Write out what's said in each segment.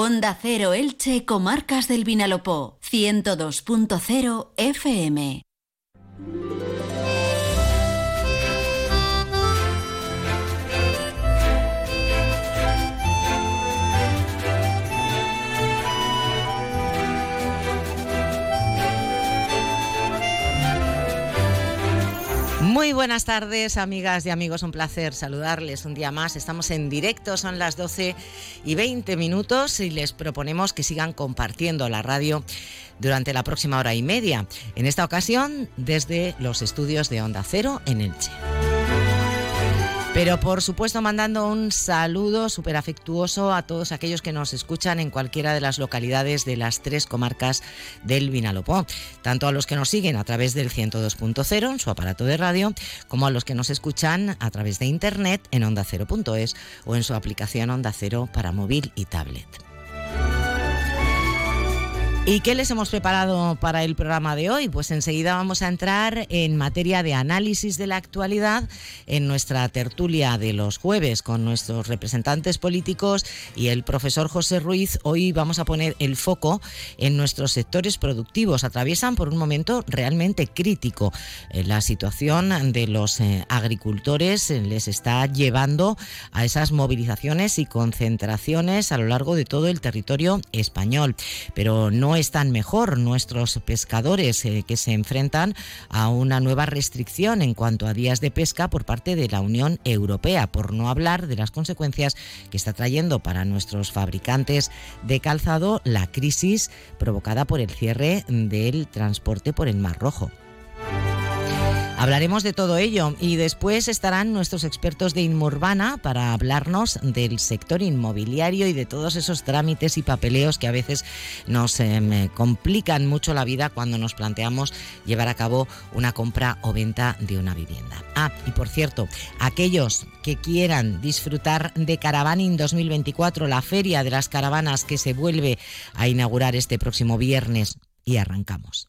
Onda Cero Elche, Comarcas del Vinalopó, 102.0 FM. Muy buenas tardes, amigas y amigos. Un placer saludarles un día más. Estamos en directo, son las 12 y 20 minutos y les proponemos que sigan compartiendo la radio durante la próxima hora y media. En esta ocasión, desde los estudios de Onda Cero en Elche. Pero por supuesto mandando un saludo súper afectuoso a todos aquellos que nos escuchan en cualquiera de las localidades de las tres comarcas del Vinalopó, tanto a los que nos siguen a través del 102.0 en su aparato de radio, como a los que nos escuchan a través de internet en ondacero.es o en su aplicación Onda Cero para móvil y tablet. ¿Y qué les hemos preparado para el programa de hoy? Pues enseguida vamos a entrar en materia de análisis de la actualidad en nuestra tertulia de los jueves con nuestros representantes políticos y el profesor José Ruiz. Hoy vamos a poner el foco en nuestros sectores productivos. Atraviesan por un momento realmente crítico. Eh, la situación de los eh, agricultores eh, les está llevando a esas movilizaciones y concentraciones a lo largo de todo el territorio español. Pero no están mejor nuestros pescadores eh, que se enfrentan a una nueva restricción en cuanto a días de pesca por parte de la Unión Europea, por no hablar de las consecuencias que está trayendo para nuestros fabricantes de calzado la crisis provocada por el cierre del transporte por el Mar Rojo. Hablaremos de todo ello y después estarán nuestros expertos de Inmurbana para hablarnos del sector inmobiliario y de todos esos trámites y papeleos que a veces nos em, complican mucho la vida cuando nos planteamos llevar a cabo una compra o venta de una vivienda. Ah, y por cierto, aquellos que quieran disfrutar de Caravaning 2024, la feria de las caravanas que se vuelve a inaugurar este próximo viernes y arrancamos.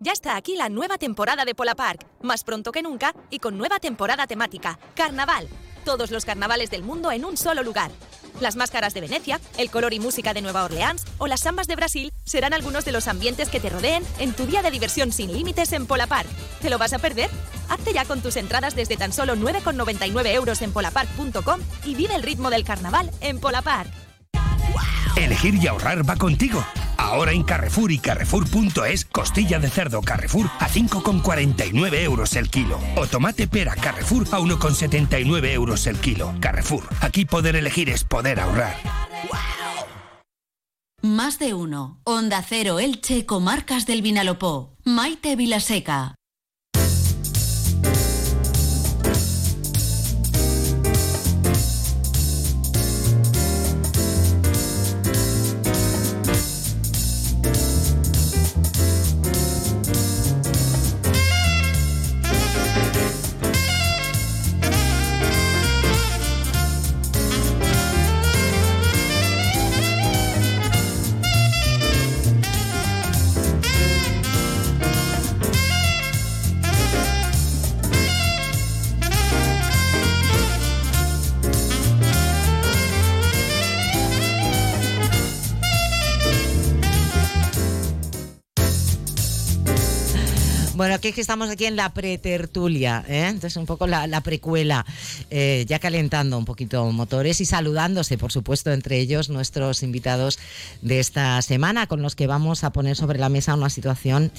Ya está aquí la nueva temporada de Polapark, más pronto que nunca y con nueva temporada temática, Carnaval. Todos los carnavales del mundo en un solo lugar. Las máscaras de Venecia, el color y música de Nueva Orleans o las sambas de Brasil serán algunos de los ambientes que te rodeen en tu día de diversión sin límites en Polapark. ¿Te lo vas a perder? Hazte ya con tus entradas desde tan solo 9,99 euros en polapark.com y vive el ritmo del carnaval en Polapark. Elegir y ahorrar va contigo. Ahora en Carrefour y Carrefour.es, costilla de cerdo Carrefour a 5,49 euros el kilo. O tomate pera Carrefour a 1,79 euros el kilo. Carrefour, aquí poder elegir es poder ahorrar. Más de uno. Onda Cero Elche, Comarcas del Vinalopó. Maite Vilaseca. Aquí es que estamos aquí en la pretertulia, ¿eh? entonces un poco la, la precuela, eh, ya calentando un poquito motores y saludándose, por supuesto, entre ellos nuestros invitados de esta semana, con los que vamos a poner sobre la mesa una situación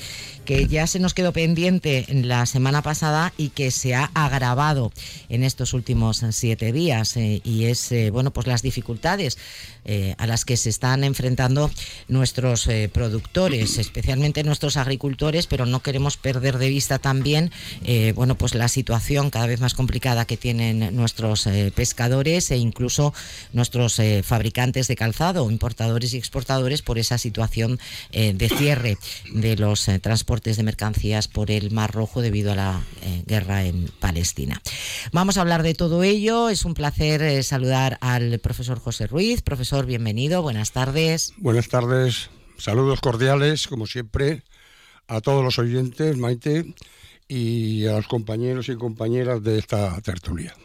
que ya se nos quedó pendiente en la semana pasada y que se ha agravado en estos últimos siete días, eh, y es, eh, bueno, pues las dificultades eh, a las que se están enfrentando nuestros eh, productores, especialmente nuestros agricultores, pero no queremos perder de vista también, eh, bueno, pues la situación cada vez más complicada que tienen nuestros eh, pescadores e incluso nuestros eh, fabricantes de calzado, importadores y exportadores, por esa situación de cierre de los transportes de mercancías por el Mar Rojo debido a la guerra en Palestina. Vamos a hablar de todo ello. Es un placer saludar al profesor José Ruiz. Profesor, bienvenido. Buenas tardes. Buenas tardes. Saludos cordiales, como siempre, a todos los oyentes, Maite, y a los compañeros y compañeras de esta tertulia.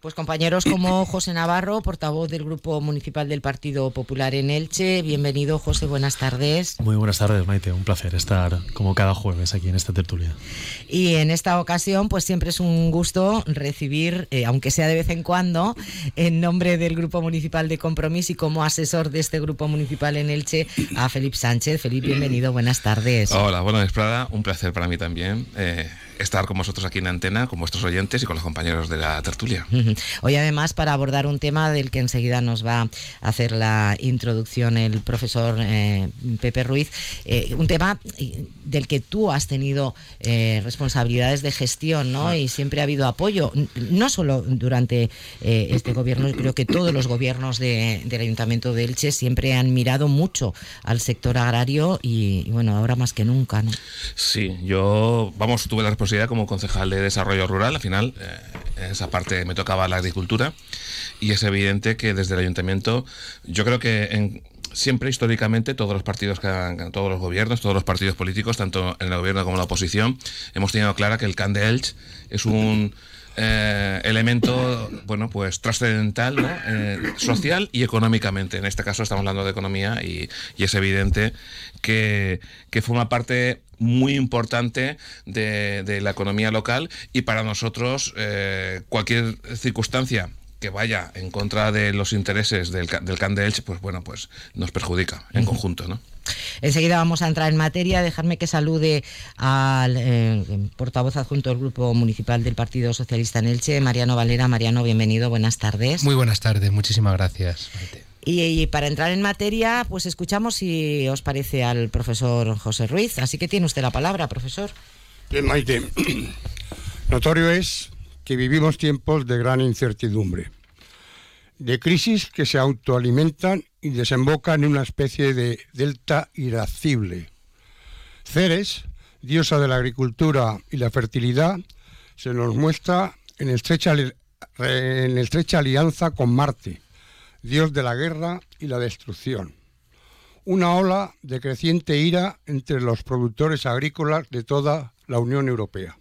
Pues compañeros como José Navarro, portavoz del Grupo Municipal del Partido Popular en Elche. Bienvenido, José, buenas tardes. Muy buenas tardes, Maite. Un placer estar como cada jueves aquí en esta tertulia. Y en esta ocasión, pues siempre es un gusto recibir, eh, aunque sea de vez en cuando, en nombre del Grupo Municipal de Compromiso y como asesor de este Grupo Municipal en Elche, a Felipe Sánchez. Felipe, bienvenido, buenas tardes. Hola, buenas Prada. Un placer para mí también. Eh, estar con vosotros aquí en antena, con vuestros oyentes y con los compañeros de la tertulia. Hoy además para abordar un tema del que enseguida nos va a hacer la introducción el profesor eh, Pepe Ruiz, eh, un tema eh, del que tú has tenido responsabilidades de gestión ¿no? y siempre ha habido apoyo, no solo durante este gobierno, creo que todos los gobiernos del Ayuntamiento de Elche siempre han mirado mucho al sector agrario y, y bueno, ahora más que nunca. ¿no? Sí, yo, vamos, tuve la responsabilidad como concejal de desarrollo rural, al final eh, esa parte me tocaba la agricultura. Y es evidente que desde el ayuntamiento yo creo que en, siempre históricamente todos los partidos, todos los gobiernos, todos los partidos políticos, tanto en el gobierno como en la oposición, hemos tenido clara que el CAN de Elche es un eh, elemento, bueno, pues trascendental, eh, social y económicamente. En este caso estamos hablando de economía y, es evidente que, forma parte muy importante de, la economía local y para nosotros eh, cualquier circunstancia que vaya en contra de los intereses del, del Can de Elche, pues bueno, pues nos perjudica en conjunto, ¿no? Enseguida vamos a entrar en materia. Dejarme que salude al eh, portavoz adjunto del Grupo Municipal del Partido Socialista en Elche, Mariano Valera. Mariano, bienvenido, buenas tardes. Muy buenas tardes, muchísimas gracias. Y, para entrar en materia, pues escuchamos si os parece al profesor José Ruiz. Así que tiene usted la palabra, profesor. Bien, Maite. Notorio es que vivimos tiempos de gran incertidumbre de crisis que se autoalimentan y desembocan en una especie de delta irascible. Ceres, diosa de la agricultura y la fertilidad, se nos muestra en estrecha, en estrecha alianza con Marte, dios de la guerra y la destrucción. Una ola de creciente ira entre los productores agrícolas de toda la Unión Europea.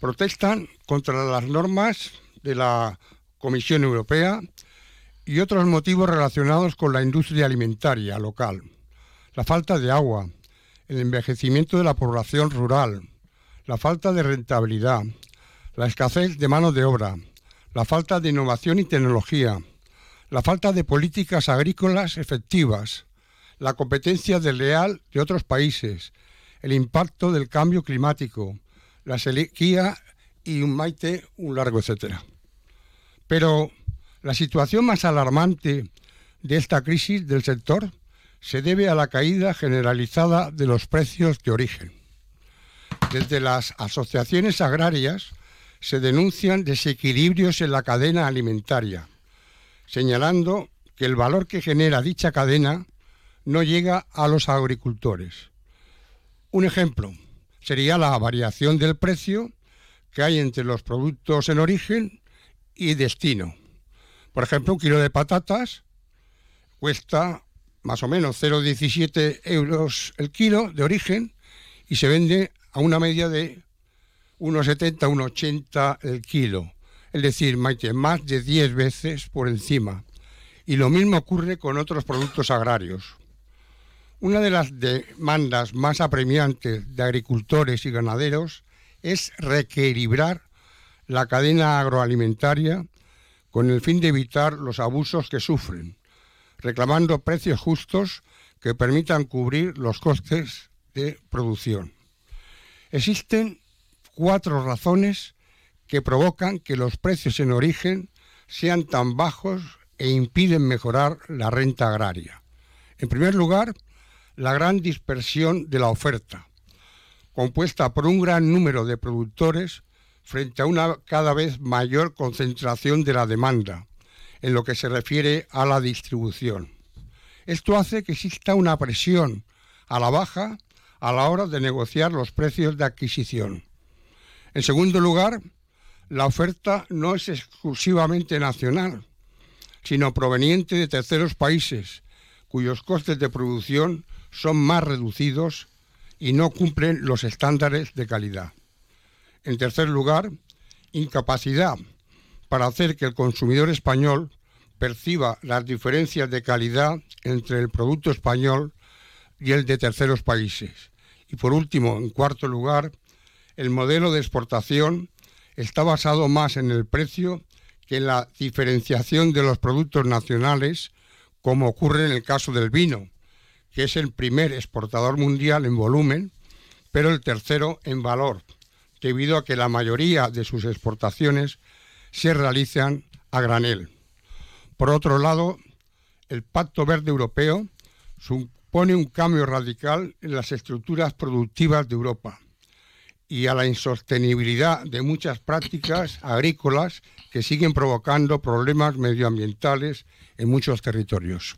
Protestan contra las normas de la Comisión Europea y otros motivos relacionados con la industria alimentaria local, la falta de agua, el envejecimiento de la población rural, la falta de rentabilidad, la escasez de mano de obra, la falta de innovación y tecnología, la falta de políticas agrícolas efectivas, la competencia desleal de otros países, el impacto del cambio climático, la sequía y un maite, un largo etcétera. Pero la situación más alarmante de esta crisis del sector se debe a la caída generalizada de los precios de origen. Desde las asociaciones agrarias se denuncian desequilibrios en la cadena alimentaria, señalando que el valor que genera dicha cadena no llega a los agricultores. Un ejemplo sería la variación del precio que hay entre los productos en origen y destino. Por ejemplo, un kilo de patatas cuesta más o menos 0,17 euros el kilo de origen y se vende a una media de 1,70, 1,80 el kilo. Es decir, más de 10 veces por encima. Y lo mismo ocurre con otros productos agrarios. Una de las demandas más apremiantes de agricultores y ganaderos es reequilibrar la cadena agroalimentaria con el fin de evitar los abusos que sufren, reclamando precios justos que permitan cubrir los costes de producción. Existen cuatro razones que provocan que los precios en origen sean tan bajos e impiden mejorar la renta agraria. En primer lugar, la gran dispersión de la oferta. compuesta por un gran número de productores frente a una cada vez mayor concentración de la demanda en lo que se refiere a la distribución. Esto hace que exista una presión a la baja a la hora de negociar los precios de adquisición. En segundo lugar, la oferta no es exclusivamente nacional, sino proveniente de terceros países, cuyos costes de producción son más reducidos y no cumplen los estándares de calidad. En tercer lugar, incapacidad para hacer que el consumidor español perciba las diferencias de calidad entre el producto español y el de terceros países. Y por último, en cuarto lugar, el modelo de exportación está basado más en el precio que en la diferenciación de los productos nacionales, como ocurre en el caso del vino, que es el primer exportador mundial en volumen, pero el tercero en valor, debido a que la mayoría de sus exportaciones se realizan a granel. Por otro lado, el Pacto Verde Europeo supone un cambio radical en las estructuras productivas de Europa y a la insostenibilidad de muchas prácticas agrícolas que siguen provocando problemas medioambientales en muchos territorios.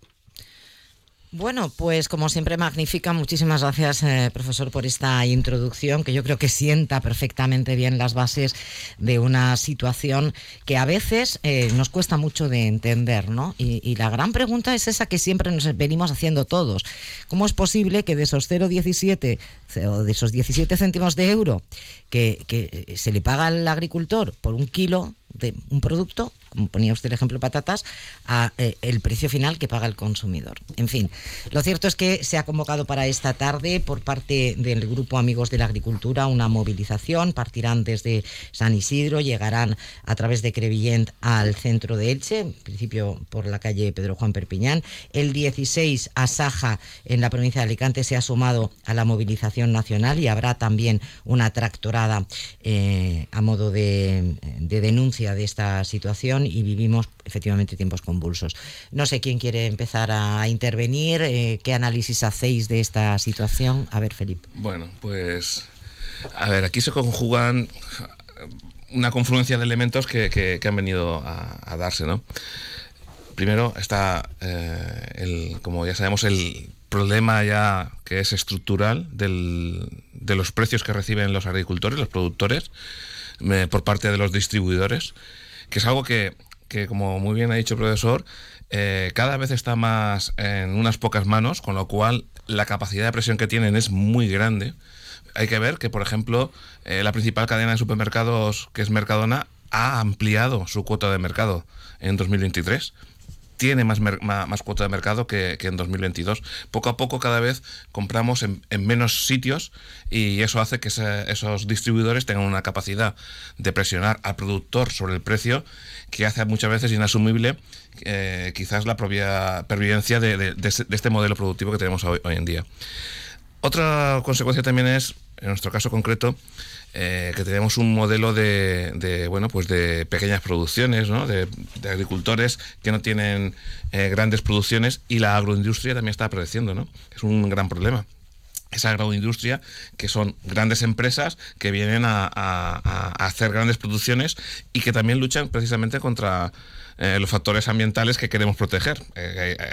Bueno, pues como siempre magnífica, muchísimas gracias eh, profesor por esta introducción que yo creo que sienta perfectamente bien las bases de una situación que a veces eh, nos cuesta mucho de entender, ¿no? Y, la gran pregunta es esa que siempre nos venimos haciendo todos. ¿Cómo es posible que de esos 0,17 o de esos 17 céntimos de euro que, que se le paga al agricultor por un kilo de un producto, como ponía usted el ejemplo patatas, a eh, el precio final que paga el consumidor. En fin, lo cierto es que se ha convocado para esta tarde por parte del grupo Amigos de la Agricultura una movilización. Partirán desde San Isidro, llegarán a través de Crevillent al centro de Elche, en principio por la calle Pedro Juan Perpiñán. El 16 a Saja, en la provincia de Alicante, se ha sumado a la movilización nacional y habrá también una tractorada eh, a modo de denuncia de esta situación y vivimos efectivamente tiempos convulsos. No sé quién quiere empezar a intervenir, eh, qué análisis hacéis de esta situación. A ver, Felipe. Bueno, pues a ver, aquí se conjugan una confluencia de elementos que, han venido a, darse, ¿no? Primero está, eh, el, como ya sabemos, el problema ya que es estructural de los precios que reciben los agricultores, los productores, por parte de los distribuidores, que es algo que, como muy bien ha dicho el profesor, eh, cada vez está más en unas pocas manos, con lo cual la capacidad de presión que tienen es muy grande. Hay que ver que, por ejemplo, eh, la principal cadena de supermercados, que es Mercadona, ha ampliado su cuota de mercado en 2023 tiene más, más, cuota de mercado que, en 2022. Poco a poco cada vez compramos en, menos sitios y eso hace que esos distribuidores tengan una capacidad de presionar al productor sobre el precio que hace muchas veces inasumible eh, quizás la propia pervivencia de, este modelo productivo que tenemos hoy en día. Otra consecuencia también es, en nuestro caso concreto, eh, que tenemos un modelo de, bueno pues de pequeñas producciones ¿no? de, agricultores que no tienen eh, grandes producciones y la agroindustria también está apareciendo ¿no? es un gran problema esa agroindustria, que son grandes empresas que vienen a, hacer grandes producciones y que también luchan precisamente contra eh, los factores ambientales que queremos proteger.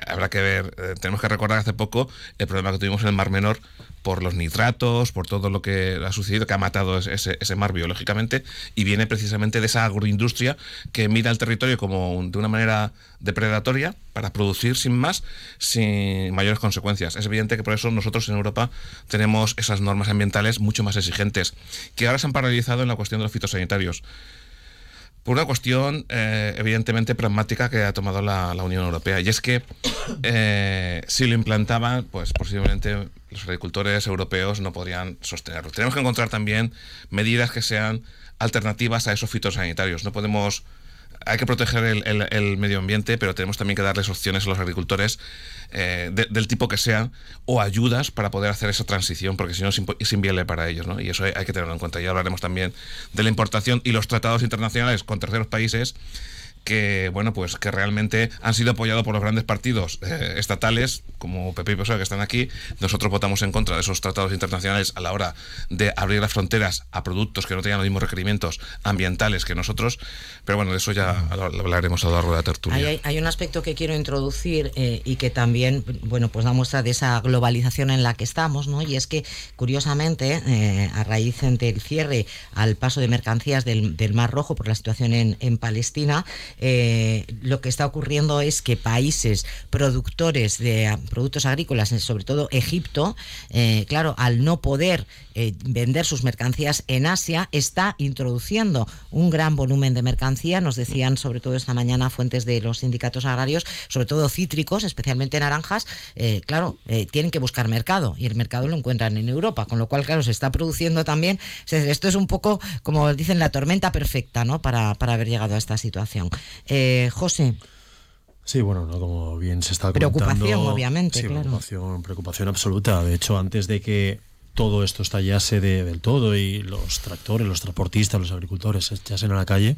habrá que ver, tenemos que recordar hace poco el problema que tuvimos en el Mar Menor por los nitratos, por todo lo que ha sucedido, que ha matado ese, mar biológicamente, y viene precisamente de esa agroindustria que mira el territorio como de una manera depredatoria para producir sin más, sin mayores consecuencias. Es evidente que por eso nosotros en Europa tenemos esas normas ambientales mucho más exigentes, que ahora se han paralizado en la cuestión de los fitosanitarios. Por una cuestión, eh, evidentemente, pragmática que ha tomado la, Unión Europea. Y es que eh, si lo implantaban, pues posiblemente los agricultores europeos no podrían sostenerlo. Tenemos que encontrar también medidas que sean alternativas a esos fitosanitarios. No podemos hay que proteger el, medio ambiente, pero tenemos también que darles opciones a los agricultores eh, del tipo que sean o ayudas para poder hacer esa transición, porque si no es, inviable para ellos, ¿no? Y eso hay, que tenerlo en cuenta. Ya hablaremos también de la importación y los tratados internacionales con terceros países que bueno pues que realmente han sido apoyados por los grandes partidos eh, estatales como PP y PSOE que están aquí. Nosotros votamos en contra de esos tratados internacionales a la hora de abrir las fronteras a productos que no tengan los mismos requerimientos ambientales que nosotros. Pero bueno de eso ya hablaremos a lo largo de la tertulia. Hay, un aspecto que quiero introducir eh, y que también bueno pues da muestra de esa globalización en la que estamos no y es que curiosamente eh, a raíz del cierre al paso de mercancías del, Mar Rojo por la situación en, en Palestina eh, lo que está ocurriendo es que países productores de productos agrícolas, sobre todo Egipto, eh, claro, al no poder eh, vender sus mercancías en Asia, está introduciendo un gran volumen de mercancía. Nos decían, sobre todo esta mañana, fuentes de los sindicatos agrarios, sobre todo cítricos, especialmente naranjas, claro, tienen que buscar mercado y el mercado lo encuentran en Europa, con lo cual, claro, se está produciendo también. Esto es un poco, como dicen, la tormenta perfecta, ¿no? Para, para haber llegado a esta situación. Eh, José. Sí, bueno, como bien se está comentando. Preocupación, obviamente, sí, claro. Preocupación, preocupación absoluta. De hecho, antes de que todo esto estallase de, del todo y los tractores, los transportistas, los agricultores se echasen a la calle,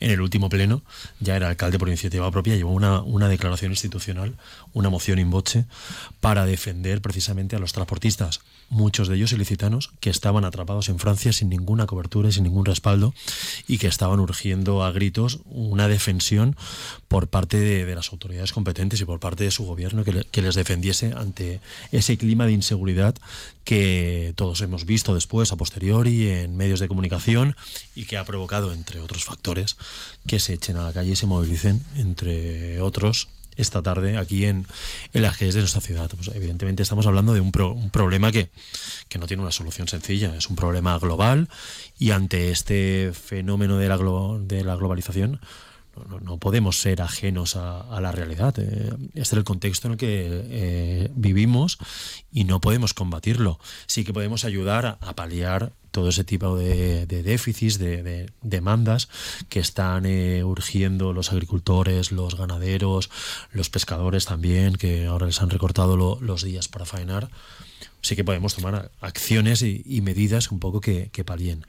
en el último pleno ya era alcalde por iniciativa propia, llevó una, una declaración institucional, una moción in voce, para defender precisamente a los transportistas, muchos de ellos ilicitanos, que estaban atrapados en Francia sin ninguna cobertura y sin ningún respaldo y que estaban urgiendo a gritos una defensión por parte de, las autoridades competentes y por parte de su gobierno que les defendiese ante ese clima de inseguridad que todos hemos visto después, a posteriori, en medios de comunicación y que ha provocado, entre otros factores, que se echen a la calle y se movilicen, entre otros, esta tarde aquí en, el las de nuestra ciudad. Pues evidentemente estamos hablando de un, un problema que, que, no tiene una solución sencilla, es un problema global y ante este fenómeno de la, de la globalización no, podemos ser ajenos a, la realidad. Eh, este es el contexto en el que eh, vivimos y no podemos combatirlo. Sí que podemos ayudar a, paliar todo ese tipo de, déficits, de, demandas que están eh, urgiendo los agricultores, los ganaderos, los pescadores también, que ahora les han recortado los días para faenar. Sí que podemos tomar acciones y, medidas un poco que, que palien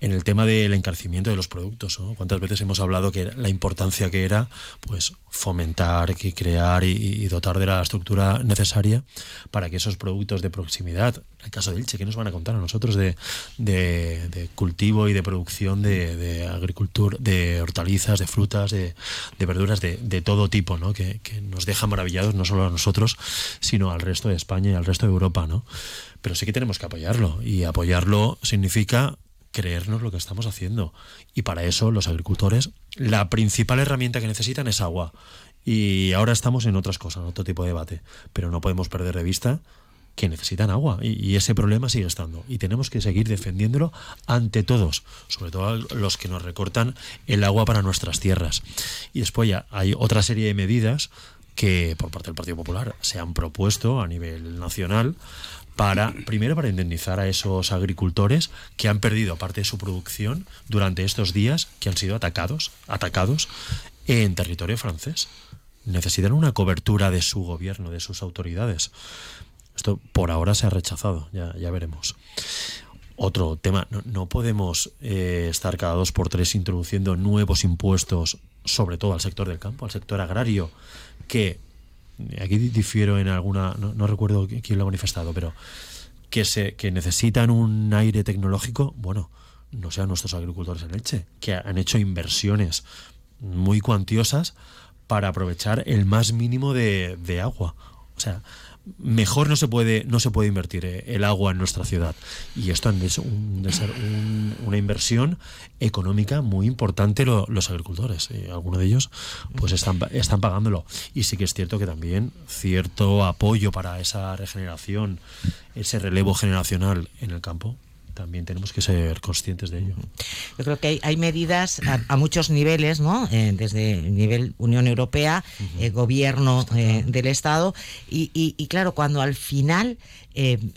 en el tema del encarecimiento de los productos. ¿Cuántas veces hemos hablado que la importancia que era pues fomentar, que crear y, dotar de la estructura necesaria para que esos productos de proximidad, en el caso de Ilche, ¿qué nos van a contar a nosotros de, de, cultivo y de producción de, agricultura, de hortalizas, de frutas, de, verduras, de, todo tipo, ¿no? Que, que, nos deja maravillados no solo a nosotros, sino al resto de España y al resto de Europa, ¿no? Pero sí que tenemos que apoyarlo y apoyarlo significa creernos lo que estamos haciendo. Y para eso los agricultores, la principal herramienta que necesitan es agua. Y ahora estamos en otras cosas, en otro tipo de debate. Pero no podemos perder de vista que necesitan agua y, ese problema sigue estando y tenemos que seguir defendiéndolo ante todos, sobre todo los que nos recortan el agua para nuestras tierras. Y después ya hay otra serie de medidas que por parte del Partido Popular se han propuesto a nivel nacional para primero para indemnizar a esos agricultores que han perdido parte de su producción durante estos días que han sido atacados, atacados en territorio francés. Necesitan una cobertura de su gobierno, de sus autoridades. Esto por ahora se ha rechazado, ya, ya veremos. Otro tema, no, podemos eh, estar cada dos por tres introduciendo nuevos impuestos, sobre todo al sector del campo, al sector agrario, que aquí difiero en alguna, no, recuerdo quién lo ha manifestado, pero que, se, que necesitan un aire tecnológico, bueno, no sean nuestros agricultores en leche, que han hecho inversiones muy cuantiosas para aprovechar el más mínimo de, de agua. O sea, mejor no se puede no se puede invertir eh, el agua en nuestra ciudad. Y esto es de ser una inversión económica muy importante los agricultores eh, algunos de ellos pues están están pagándolo. Y sí que es cierto que también cierto apoyo para esa regeneración ese relevo generacional en el campo también tenemos que ser conscientes de ello. Yo creo que hay, medidas a, muchos niveles, ¿no? Eh, desde el nivel Unión Europea, eh, gobierno eh, del Estado, y, y, claro, cuando al final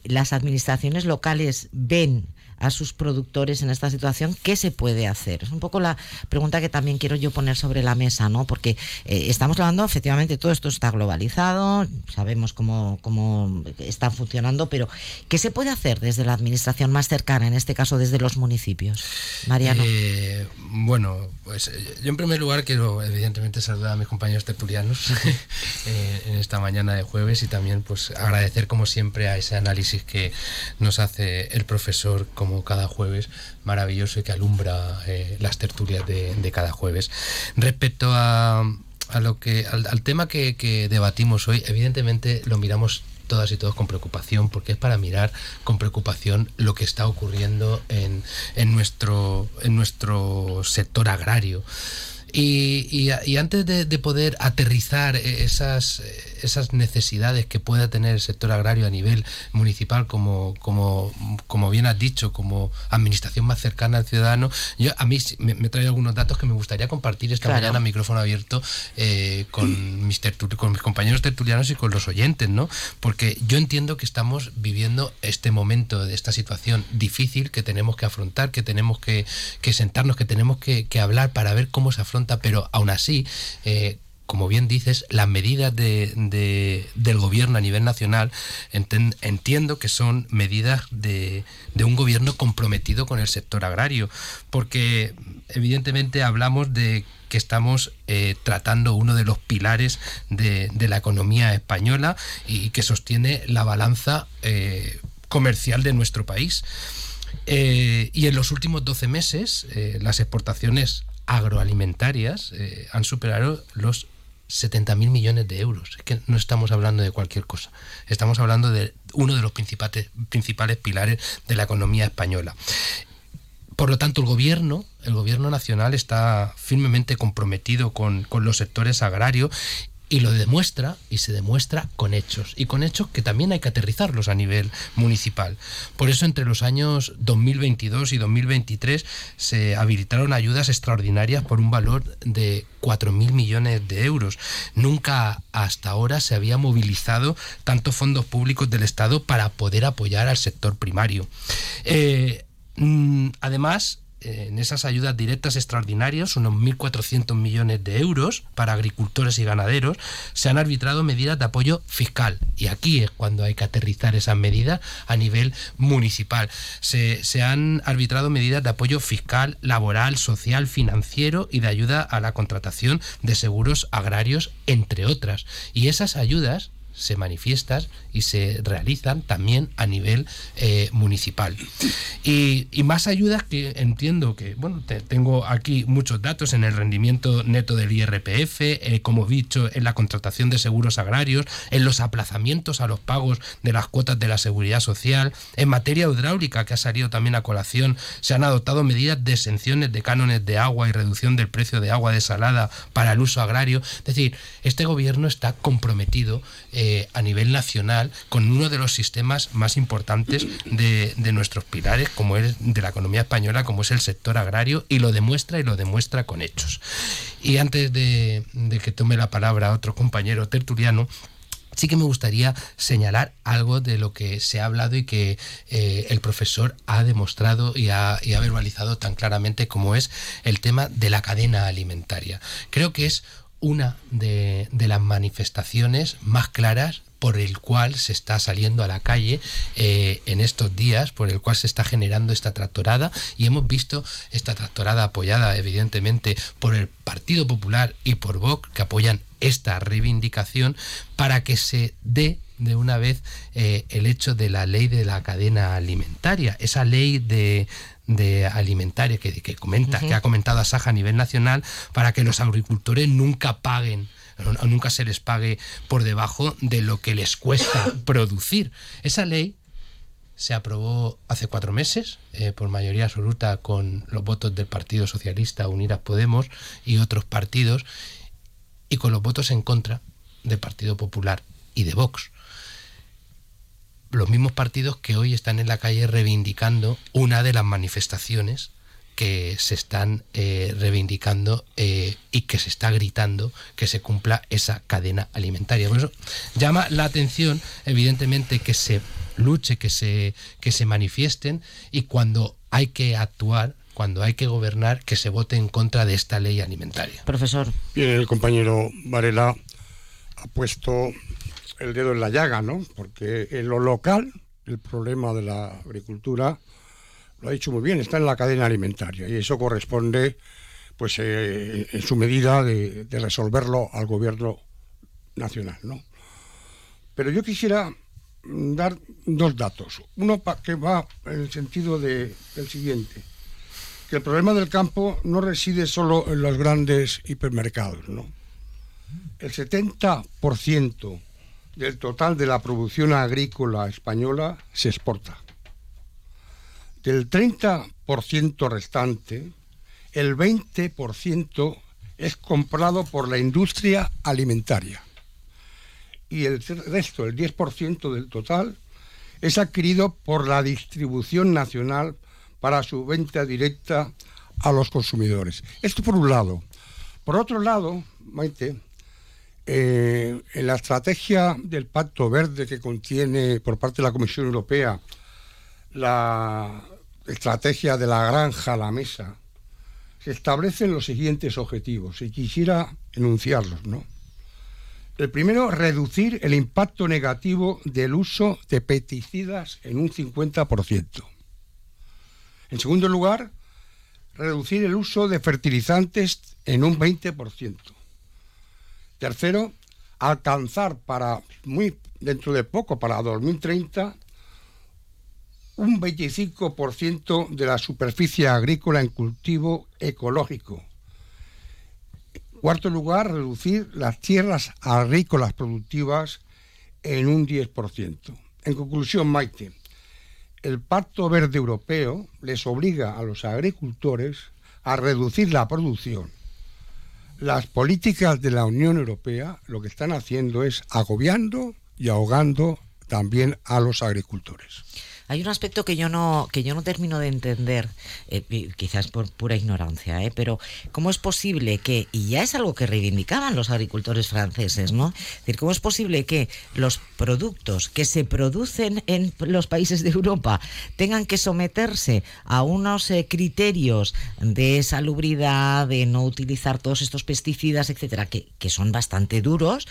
las administraciones locales ven a sus productores en esta situación, ¿qué se puede hacer? Es un poco la pregunta que también quiero yo poner sobre la mesa, ¿no? Porque eh, estamos hablando, efectivamente, todo esto está globalizado, sabemos cómo, cómo está funcionando, pero ¿qué se puede hacer desde la administración más cercana, en este caso desde los municipios? Mariano. Eh, bueno, pues eh, yo en primer lugar quiero evidentemente saludar a mis compañeros tertulianos en esta mañana de jueves y también pues agradecer como siempre a ese análisis que nos hace el profesor como cada jueves maravilloso y que alumbra eh, las tertulias de, cada jueves. Respecto a, lo que al, tema que, debatimos hoy, evidentemente lo miramos todas y todos con preocupación, porque es para mirar con preocupación lo que está ocurriendo en, en, nuestro, en nuestro sector agrario. Y, y, antes de, de, poder aterrizar esas, esas necesidades que pueda tener el sector agrario a nivel municipal, como, como, como bien has dicho, como administración más cercana al ciudadano, yo a mí me, me traído algunos datos que me gustaría compartir esta mañana a micrófono abierto eh, con, mis con mis compañeros tertulianos y con los oyentes, ¿no? Porque yo entiendo que estamos viviendo este momento de esta situación difícil que tenemos que afrontar, que tenemos que, que sentarnos, que tenemos que, que hablar para ver cómo se afronta pero aún así, eh, como bien dices, las medidas de, del gobierno a nivel nacional entiendo que son medidas de, un gobierno comprometido con el sector agrario, porque evidentemente hablamos de que estamos eh, tratando uno de los pilares de, la economía española y que sostiene la balanza eh, comercial de nuestro país. y en los últimos 12 meses, las exportaciones agroalimentarias eh, han superado los 70.000 millones de euros. Es que no estamos hablando de cualquier cosa. Estamos hablando de uno de los principales, principales pilares de la economía española. Por lo tanto, el gobierno, el gobierno nacional está firmemente comprometido con, con los sectores agrarios y lo demuestra y se demuestra con hechos y con hechos que también hay que aterrizarlos a nivel municipal. Por eso entre los años 2022 y 2023 se habilitaron ayudas extraordinarias por un valor de 4.000 millones de euros. Nunca hasta ahora se había movilizado tantos fondos públicos del Estado para poder apoyar al sector primario. Eh, mm, además, en esas ayudas directas extraordinarias, unos 1.400 millones de euros para agricultores y ganaderos, se han arbitrado medidas de apoyo fiscal. Y aquí es cuando hay que aterrizar esas medidas a nivel municipal. Se, se han arbitrado medidas de apoyo fiscal, laboral, social, financiero y de ayuda a la contratación de seguros agrarios, entre otras. Y esas ayudas se manifiestan y se realizan también a nivel eh, municipal. Y, más ayudas que entiendo que, bueno, tengo aquí muchos datos en el rendimiento neto del IRPF, eh, como he dicho, en la contratación de seguros agrarios, en los aplazamientos a los pagos de las cuotas de la seguridad social, en materia hidráulica, que ha salido también a colación, se han adoptado medidas de exenciones de cánones de agua y reducción del precio de agua desalada para el uso agrario. Es decir, este gobierno está comprometido eh, a nivel nacional con uno de los sistemas más importantes de, nuestros pilares, como es de la economía española, como es el sector agrario, y lo demuestra y lo demuestra con hechos. Y antes de, que tome la palabra otro compañero tertuliano, sí que me gustaría señalar algo de lo que se ha hablado y que eh, el profesor ha demostrado y ha, y ha, verbalizado tan claramente como es el tema de la cadena alimentaria. Creo que es una de, las manifestaciones más claras por el cual se está saliendo a la calle eh, en estos días, por el cual se está generando esta tractorada. Y hemos visto esta tractorada apoyada evidentemente por el Partido Popular y por Vox que apoyan esta reivindicación para que se dé de una vez eh, el hecho de la ley de la cadena alimentaria, esa ley de, de alimentaria que, que comenta, que ha comentado Asaja a nivel nacional, para que los agricultores nunca paguen nunca se les pague por debajo de lo que les cuesta producir. Esa ley se aprobó hace cuatro meses eh, por mayoría absoluta con los votos del Partido Socialista, Unidas Podemos y otros partidos, y con los votos en contra del Partido Popular y de Vox los mismos partidos que hoy están en la calle reivindicando una de las manifestaciones que se están eh, reivindicando eh, y que se está gritando que se cumpla esa cadena alimentaria. Por eso llama la atención, evidentemente, que se luche, que se, que se manifiesten y cuando hay que actuar, cuando hay que gobernar, que se vote en contra de esta ley alimentaria. Profesor. Bien, el compañero Varela ha puesto el dedo en la llaga, ¿no? Porque en lo local, el problema de la agricultura, lo ha dicho muy bien, está en la cadena alimentaria y eso corresponde, pues, eh, en su medida de, resolverlo al gobierno nacional, ¿no? Pero yo quisiera dar dos datos. Uno que va en el sentido de, del siguiente, que el problema del campo no reside solo en los grandes hipermercados, ¿no? El 70% del total de la producción agrícola española se exporta. Del 30% restante, el 20% es comprado por la industria alimentaria. Y el resto, el 10% del total, es adquirido por la distribución nacional para su venta directa a los consumidores. Esto por un lado. Por otro lado, Maite, eh, en la estrategia del Pacto Verde que contiene por parte de la Comisión Europea la estrategia de la granja a la mesa, se establecen los siguientes objetivos y quisiera enunciarlos, ¿no? El primero, reducir el impacto negativo del uso de pesticidas en un 50%. En segundo lugar, reducir el uso de fertilizantes en un 20%. Tercero, alcanzar para muy dentro de poco, para 2030, un 25% de la superficie agrícola en cultivo ecológico. Cuarto lugar, reducir las tierras agrícolas productivas en un 10%. En conclusión, Maite, el Pacto Verde Europeo les obliga a los agricultores a reducir la producción las políticas de la Unión Europea lo que están haciendo es agobiando y ahogando también a los agricultores. Hay un aspecto que yo no, que yo no termino de entender, eh, quizás por pura ignorancia, ¿eh? pero ¿cómo es posible que, y ya es algo que reivindicaban los agricultores franceses, ¿no? Es decir, ¿cómo es posible que los productos que se producen en los países de Europa tengan que someterse a unos eh, criterios de salubridad, de no utilizar todos estos pesticidas, etcétera, que, que son bastante duros?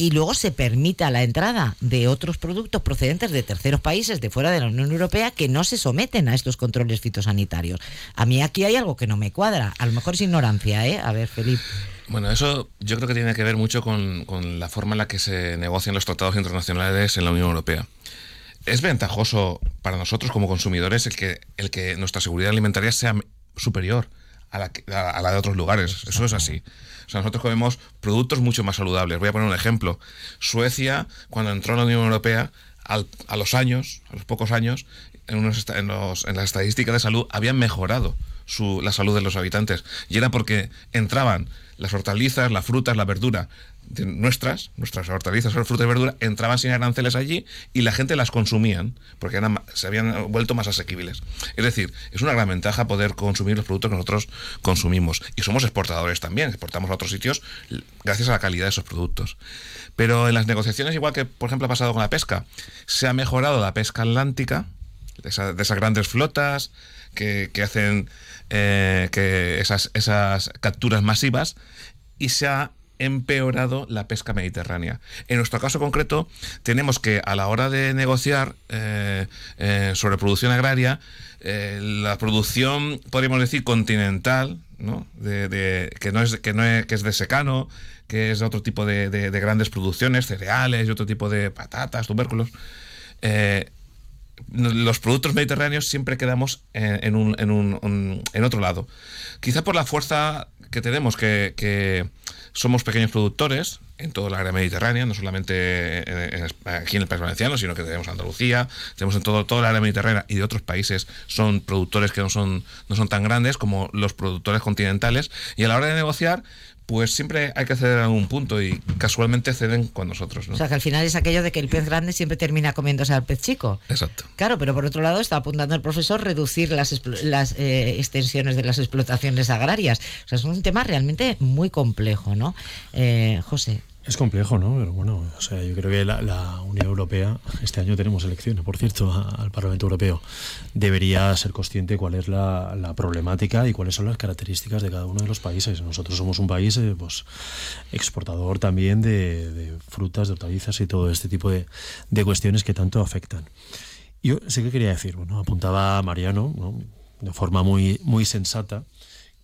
Y luego se permita la entrada de otros productos procedentes de terceros países de fuera de la Unión Europea que no se someten a estos controles fitosanitarios. A mí aquí hay algo que no me cuadra. A lo mejor es ignorancia, ¿eh? A ver, Felipe. Bueno, eso yo creo que tiene que ver mucho con, la forma en la que se negocian los tratados internacionales en la Unión Europea. Es ventajoso para nosotros como consumidores el que, el que nuestra seguridad alimentaria sea superior a la de otros lugares. Eso es así. O sea, nosotros comemos productos mucho más saludables. Voy a poner un ejemplo. Suecia, cuando entró en la Unión Europea, a los años, a los pocos años, en, unos, en, los, en las estadísticas de salud habían mejorado su, la salud de los habitantes. Y era porque entraban las hortalizas, las frutas, la verdura de nuestras, nuestras hortalizas, frutas y verduras, entraban sin aranceles allí y la gente las consumían porque se habían vuelto más asequibles. Es decir, es una gran ventaja poder consumir los productos que nosotros consumimos. Y somos exportadores también, exportamos a otros sitios gracias a la calidad de esos productos. Pero en las negociaciones, igual que por ejemplo ha pasado con la pesca, se ha mejorado la pesca atlántica, de, esas grandes flotas que hacen eh, que esas, esas capturas masivas y se ha empeorado la pesca mediterránea. En nuestro caso concreto, tenemos que a la hora de negociar eh, eh, sobre producción agraria, la producción, podríamos decir, continental, ¿no? De, que, no es, que, no es, que es de secano, que es de otro tipo de, de, grandes producciones, cereales y otro tipo de patatas, tubérculos los productos mediterráneos siempre quedamos en, un, en, un, en otro lado. Quizá por la fuerza que tenemos, que, somos pequeños productores en toda la área mediterránea, no solamente aquí en el País Valenciano, sino que tenemos Andalucía, tenemos en todo, toda la área mediterránea y de otros países son productores que no son, no son tan grandes como los productores continentales. Y a la hora de negociar, pues siempre hay que ceder a un punto y casualmente ceden con nosotros. ¿no? O sea, que al final es aquello de que el pez grande siempre termina comiéndose al pez chico. Exacto. Claro, pero por otro lado está apuntando el profesor reducir las, las eh, extensiones de las explotaciones agrarias. O sea, es un tema realmente muy complejo, ¿no? Eh, José. Es complejo, ¿no? Pero bueno, o sea, yo creo que la, Unión Europea, este año tenemos elecciones, por cierto, al Parlamento Europeo, debería ser consciente cuál es la, problemática y cuáles son las características de cada uno de los países. Nosotros somos un país eh, pues, exportador también de, frutas, de hortalizas y todo este tipo de, cuestiones que tanto afectan. Yo sé que quería decir, bueno, apuntaba Mariano, de forma muy, muy sensata,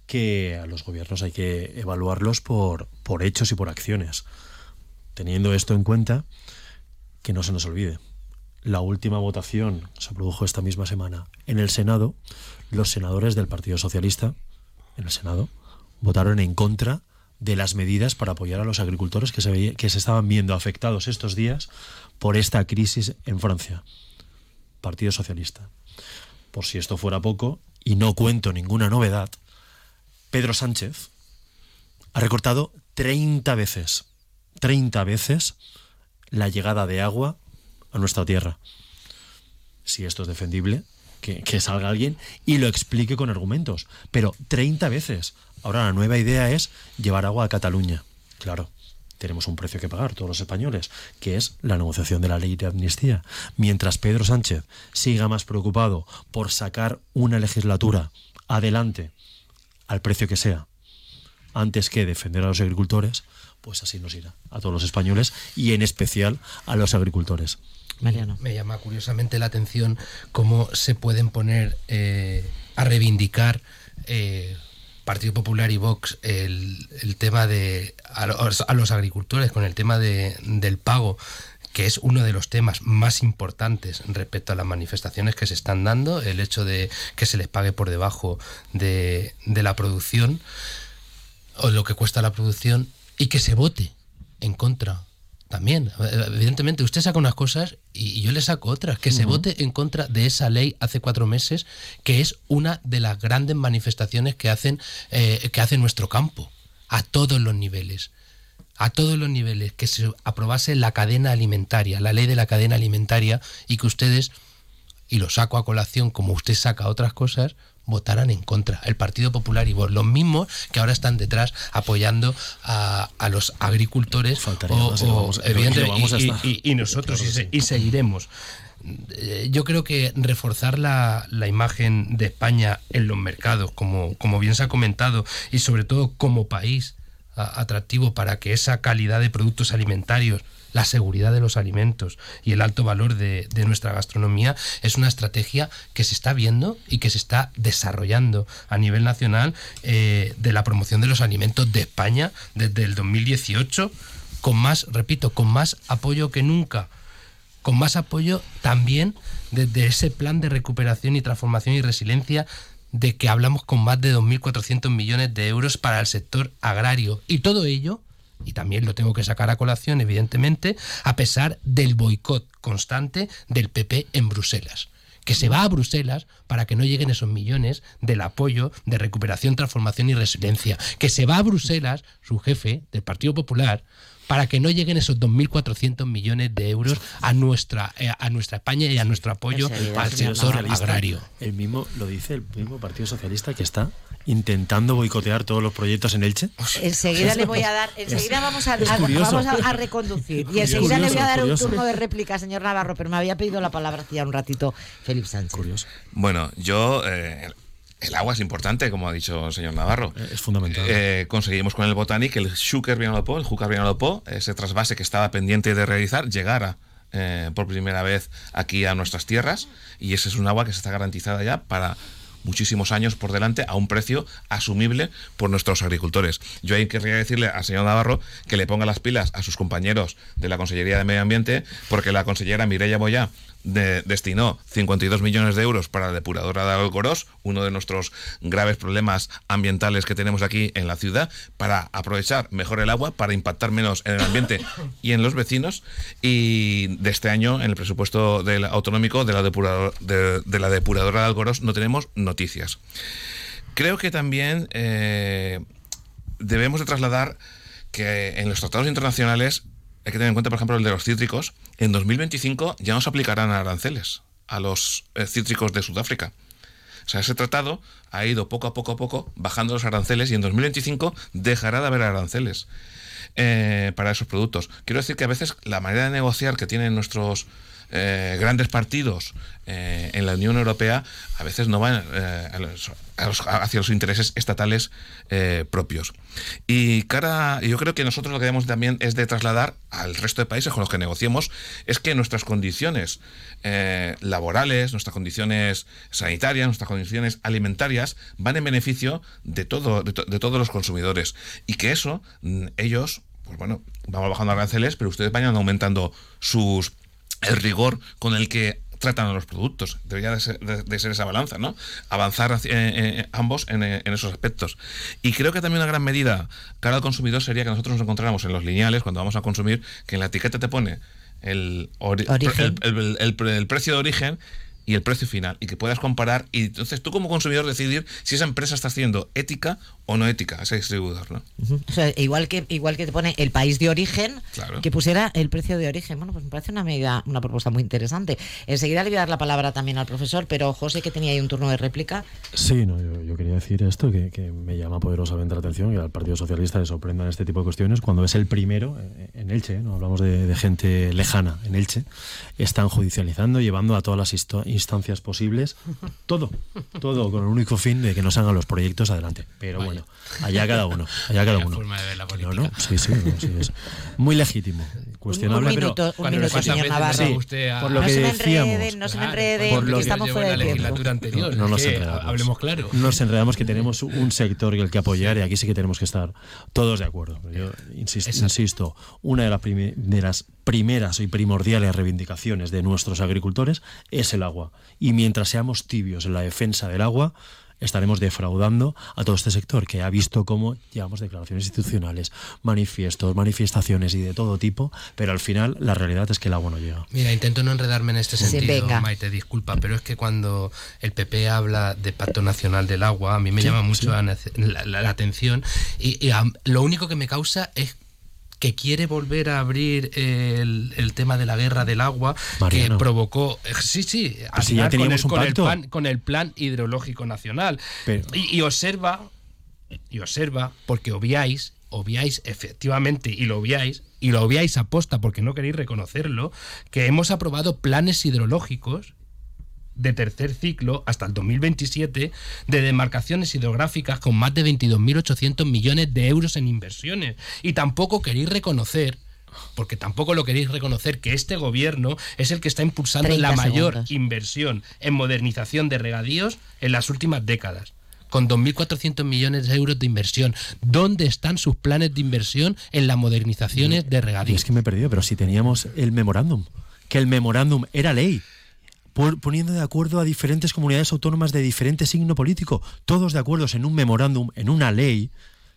que a los gobiernos hay que evaluarlos por, por hechos y por acciones. Teniendo esto en cuenta, que no se nos olvide, la última votación se produjo esta misma semana en el Senado, los senadores del Partido Socialista, en el Senado, votaron en contra de las medidas para apoyar a los agricultores que se, que se estaban viendo afectados estos días por esta crisis en Francia. Partido Socialista. Por si esto fuera poco, y no cuento ninguna novedad, Pedro Sánchez ha recortado 30 veces, 30 veces la llegada de agua a nuestra tierra. Si esto es defendible, que, salga alguien y lo explique con argumentos. Pero 30 veces. Ahora la nueva idea es llevar agua a Cataluña. Claro, tenemos un precio que pagar todos los españoles, que es la negociación de la ley de amnistía. Mientras Pedro Sánchez siga más preocupado por sacar una legislatura adelante al precio que sea, antes que defender a los agricultores, pues así nos irá a todos los españoles y en especial a los agricultores. Mariano. Me llama curiosamente la atención cómo se pueden poner eh, a reivindicar eh, Partido Popular y Vox el, tema de a los, agricultores con el tema de, del pago que es uno de los temas más importantes respecto a las manifestaciones que se están dando, el hecho de que se les pague por debajo de, la producción o lo que cuesta la producción y que se vote en contra también. Evidentemente, usted saca unas cosas y yo le saco otras. Que se vote en contra de esa ley hace cuatro meses, que es una de las grandes manifestaciones que hacen eh, que hace nuestro campo, a todos los niveles a todos los niveles que se aprobase la cadena alimentaria, la ley de la cadena alimentaria y que ustedes, y lo saco a colación como usted saca otras cosas, votaran en contra. El Partido Popular y vos, los mismos que ahora están detrás apoyando a, los agricultores y, nosotros y, seguiremos. Eh, yo creo que reforzar la, la, imagen de España en los mercados, como, como bien se ha comentado, y sobre todo como país, atractivo para que esa calidad de productos alimentarios, la seguridad de los alimentos y el alto valor de, nuestra gastronomía es una estrategia que se está viendo y que se está desarrollando a nivel nacional eh, de la promoción de los alimentos de España desde el 2018 con más, repito, con más apoyo que nunca, con más apoyo también desde ese plan de recuperación y transformación y resiliencia de que hablamos con más de 2.400 millones de euros para el sector agrario. Y todo ello, y también lo tengo que sacar a colación, evidentemente, a pesar del boicot constante del PP en Bruselas que se va a Bruselas para que no lleguen esos millones del apoyo de recuperación, transformación y resiliencia. Que se va a Bruselas, su jefe del Partido Popular, para que no lleguen esos 2.400 millones de euros a nuestra, eh, a nuestra España y a nuestro apoyo al sector agrario. El mismo, lo dice el mismo Partido Socialista que está intentando boicotear todos los proyectos en Elche. Enseguida le voy a dar, enseguida vamos, a, vamos a, reconducir y enseguida le voy a dar un turno de réplica, señor Navarro, pero me había pedido la palabra hacía un ratito Felipe Sánchez. Curioso. Bueno, yo eh, el agua es importante, como ha dicho el señor Navarro. Eh, es fundamental. Eh, conseguimos con el Botanic el Schuker Vinalopó, el Júcar Vinalopó, ese trasvase que estaba pendiente de realizar, llegara eh, por primera vez aquí a nuestras tierras y ese es un agua que se está garantizada ya para muchísimos años por delante a un precio asumible por nuestros agricultores. Yo ahí querría decirle al señor Navarro que le ponga las pilas a sus compañeros de la Consellería de Medio Ambiente, porque la consellera Mireia Boyá destinó 52 millones de euros para la depuradora de Algoros, uno de nuestros graves problemas ambientales que tenemos aquí en la ciudad, para aprovechar mejor el agua, para impactar menos en el ambiente y en los vecinos. Y de este año, en el presupuesto del autonómico de la, depurador, de, la depuradora de Algoros, no tenemos noticias. Creo que también eh, debemos de trasladar que en los tratados internacionales hay que tener en cuenta, por ejemplo, el de los cítricos. En 2025 ya no se aplicarán aranceles a los eh, cítricos de Sudáfrica. O sea, ese tratado ha ido poco a poco a poco bajando los aranceles y en 2025 dejará de haber aranceles. eh, para esos productos. Quiero decir que a veces la manera de negociar que tienen nuestros eh, grandes partidos eh, en la Unión Europea a veces no van eh, hacia los intereses estatales propios. Y cara, yo creo que nosotros lo que debemos también es de trasladar al resto de países con los que negociemos es que nuestras condiciones laborales, nuestras condiciones sanitarias, nuestras condiciones alimentarias van en beneficio de, todo, de, de todos los consumidores. Y que eso, mm, ellos, pues bueno, vamos bajando aranceles, pero ustedes vayan aumentando sus el rigor con el que tratan a los productos. Debería de ser, esa balanza, ¿no? Avanzar eh, eh, ambos en, en, esos aspectos. Y creo que también una gran medida cara al consumidor sería que nosotros nos encontráramos en los lineales, cuando vamos a consumir, que en la etiqueta te pone el, el, el precio de origen y el precio final y que puedas comparar y entonces tú como consumidor decidir si esa empresa está haciendo ética o no ética, ese distribuidor, ¿no? o sea, igual que igual que te pone el país de origen, que pusiera el precio de origen. Bueno, pues me parece una medida, una propuesta muy interesante. Enseguida le voy a dar la palabra también al profesor, pero José que tenía ahí un turno de réplica. Sí, no, yo, quería decir esto que, que, me llama poderosamente la atención que al Partido Socialista le sorprendan este tipo de cuestiones cuando es el primero eh, en Elche, no hablamos de, de gente lejana en Elche, están judicializando, llevando a todas las historias instancias posibles, todo, todo con el único fin de que no salgan los proyectos adelante. Pero bueno, allá cada uno, allá cada uno. no, sí, sí, es muy legítimo. Cuestionable, un, minuto, pero un minuto, señor Navarro. por lo no que se decíamos, no se me enrede, por lo que estamos fuera de legislatura anterior. No, nos enredamos. Hablemos claro. Nos enredamos que tenemos un sector y el que apoyar y aquí sí que tenemos que estar todos de acuerdo. Yo insisto, insisto una de las, de las primeras y primordiales reivindicaciones de nuestros agricultores es el agua. Y mientras seamos tibios en la defensa del agua, estaremos defraudando a todo este sector que ha visto cómo llevamos declaraciones institucionales, manifiestos, manifestaciones y de todo tipo, pero al final la realidad es que el agua no llega. Mira, intento no enredarme en este sentido, Maite, disculpa, pero es que cuando el PP habla de Pacto Nacional del Agua, a mí me llama mucho la, atención y, lo único que me causa es que quiere volver a abrir el, tema de la guerra del agua que provocó eh, sí sí pues ya con, el, con, el plan, con el plan hidrológico nacional. Y, observa y observa porque obviáis obviáis efectivamente y lo obviáis y lo obviáis aposta porque no queréis reconocerlo que hemos aprobado planes hidrológicos de tercer ciclo hasta el 2027 de demarcaciones hidrográficas con más de 22.800 millones de euros en inversiones. Y tampoco queréis reconocer porque tampoco lo queréis reconocer que este gobierno es el que está impulsando la mayor inversión en modernización de regadíos en las últimas décadas con 2.400 millones de euros de inversión. ¿Dónde están sus planes de inversión en las modernizaciones de regadíos? es que me he perdido, pero si teníamos el memorándum, que el memorándum era ley poniendo de acuerdo a diferentes comunidades autónomas de diferente signo político, todos de acuerdo en un memorándum, en una ley,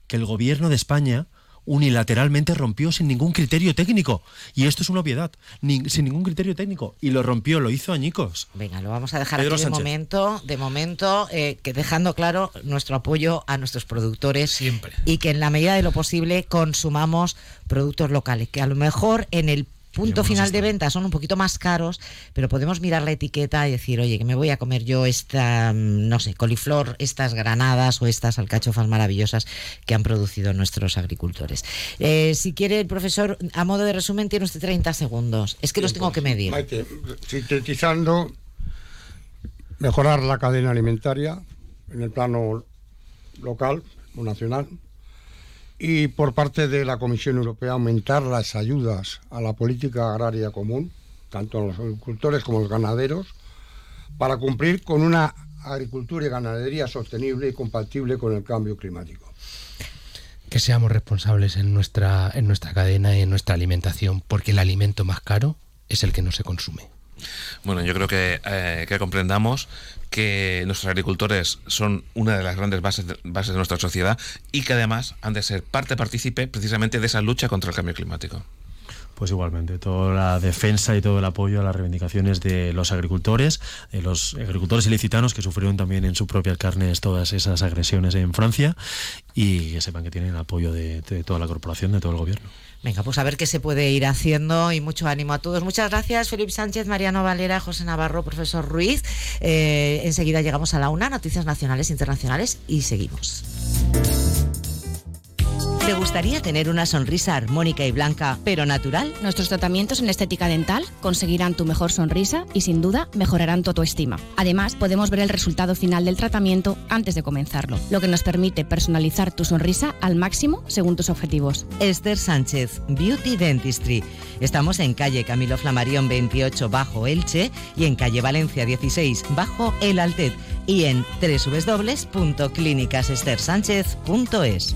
que el gobierno de España unilateralmente rompió sin ningún criterio técnico. Y esto es una obviedad, sin ningún criterio técnico. Y lo rompió, lo hizo añicos. Venga, lo vamos a dejar aquí de momento, de momento, eh, que dejando claro nuestro apoyo a nuestros productores. Siempre. Y que en la medida de lo posible consumamos productos locales, que a lo mejor en el punto final de venta son un poquito más caros, pero podemos mirar la etiqueta y decir, oye, que me voy a comer yo esta, mm, no sé, coliflor, estas granadas o estas alcachofas maravillosas que han producido nuestros agricultores. Eh, si quiere el profesor, a modo de resumen, tiene usted 30 segundos. Es que los tengo que medir. sintetizando, mejorar la cadena alimentaria en el plano local o nacional y por parte de la Comisión Europea aumentar las ayudas a la política agraria común, tanto a los agricultores como a los ganaderos, para cumplir con una agricultura y ganadería sostenible y compatible con el cambio climático. Que seamos responsables en nuestra, en nuestra cadena y en nuestra alimentación, porque el alimento más caro es el que no se consume. Bueno, yo creo que, eh, que comprendamos que nuestros agricultores son una de las grandes bases de, bases de nuestra sociedad y que además han de ser parte partícipe precisamente de esa lucha contra el cambio climático. Pues igualmente, toda la defensa y todo el apoyo a las reivindicaciones de los agricultores, de los agricultores ilicitanos que sufrieron también en sus propias carnes todas esas agresiones en Francia y que sepan que tienen el apoyo de toda la corporación, de todo el gobierno. Venga, pues a ver qué se puede ir haciendo y mucho ánimo a todos. Muchas gracias, Felipe Sánchez, Mariano Valera, José Navarro, profesor Ruiz. Eh, enseguida llegamos a la una, noticias nacionales, internacionales y seguimos. ¿Te gustaría tener una sonrisa armónica y blanca, pero natural? Nuestros tratamientos en estética dental conseguirán tu mejor sonrisa y sin duda mejorarán tu autoestima. Además, podemos ver el resultado final del tratamiento antes de comenzarlo, lo que nos permite personalizar tu sonrisa al máximo según tus objetivos. Esther Sánchez, Beauty Dentistry. Estamos en calle Camilo Flamarión 28 bajo Elche y en calle Valencia 16 bajo El Altet y en www.clínicasestersánchez.es.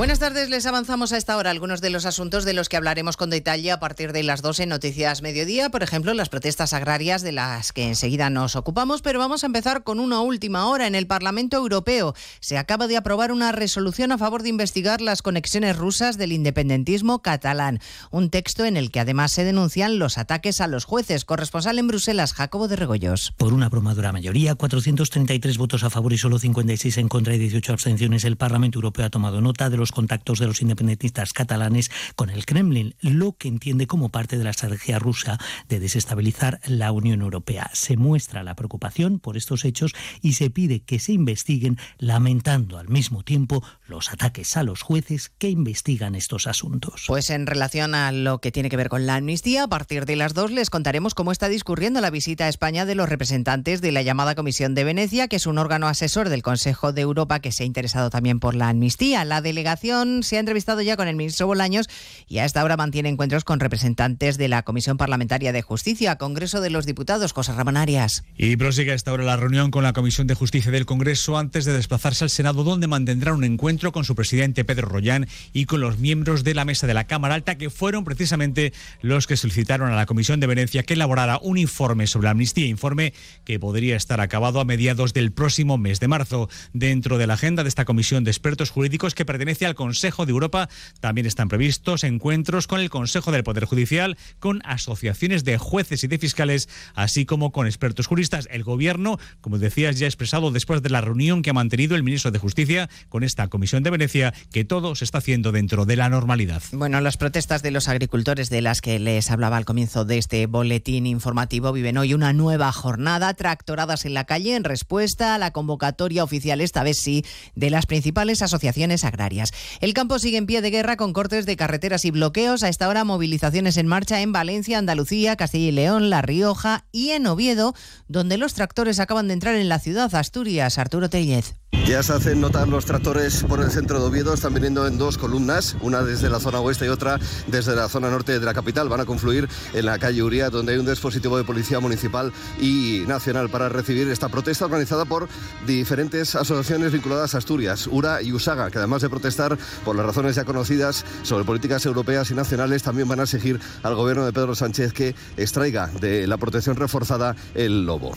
Buenas tardes, les avanzamos a esta hora algunos de los asuntos de los que hablaremos con detalle a partir de las 12 Noticias Mediodía, por ejemplo, las protestas agrarias de las que enseguida nos ocupamos, pero vamos a empezar con una última hora. En el Parlamento Europeo se acaba de aprobar una resolución a favor de investigar las conexiones rusas del independentismo catalán, un texto en el que además se denuncian los ataques a los jueces. Corresponsal en Bruselas, Jacobo de Regoyos. Por una abrumadora mayoría, 433 votos a favor y solo 56 en contra y 18 abstenciones, el Parlamento Europeo ha tomado nota de los contactos de los independentistas catalanes con el Kremlin, lo que entiende como parte de la estrategia rusa de desestabilizar la Unión Europea. Se muestra la preocupación por estos hechos y se pide que se investiguen, lamentando al mismo tiempo los ataques a los jueces que investigan estos asuntos. Pues en relación a lo que tiene que ver con la amnistía, a partir de las dos les contaremos cómo está discurriendo la visita a España de los representantes de la llamada Comisión de Venecia, que es un órgano asesor del Consejo de Europa que se ha interesado también por la amnistía. La delegación se ha entrevistado ya con el ministro Bolaños y a esta hora mantiene encuentros con representantes de la Comisión Parlamentaria de Justicia, Congreso de los Diputados, José Ramón Arias. Y prosigue a esta hora la reunión con la Comisión de Justicia del Congreso antes de desplazarse al Senado, donde mantendrá un encuentro con su presidente Pedro Rollán y con los miembros de la mesa de la Cámara Alta, que fueron precisamente los que solicitaron a la Comisión de Venecia que elaborara un informe sobre la amnistía, informe que podría estar acabado a mediados del próximo mes de marzo. Dentro de la agenda de esta comisión de expertos jurídicos que pertenece al Consejo de Europa también están previstos encuentros con el Consejo del Poder Judicial, con asociaciones de jueces y de fiscales, así como con expertos juristas. El Gobierno, como decías, ya ha expresado después de la reunión que ha mantenido el ministro de Justicia con esta Comisión de Venecia que todo se está haciendo dentro de la normalidad. Bueno, las protestas de los agricultores de las que les hablaba al comienzo de este boletín informativo viven hoy una nueva jornada, tractoradas en la calle en respuesta a la convocatoria oficial, esta vez sí, de las principales asociaciones agrarias. El campo sigue en pie de guerra con cortes de carreteras y bloqueos. A esta hora movilizaciones en marcha en Valencia, Andalucía, Castilla y León, La Rioja y en Oviedo, donde los tractores acaban de entrar en la ciudad Asturias. Arturo Tellez. Ya se hacen notar los tractores por el centro de Oviedo, están viniendo en dos columnas, una desde la zona oeste y otra desde la zona norte de la capital. Van a confluir en la calle Uría, donde hay un dispositivo de policía municipal y nacional para recibir esta protesta organizada por diferentes asociaciones vinculadas a Asturias, URA y USAGA, que además de protestar por las razones ya conocidas sobre políticas europeas y nacionales, también van a exigir al gobierno de Pedro Sánchez que extraiga de la protección reforzada el lobo.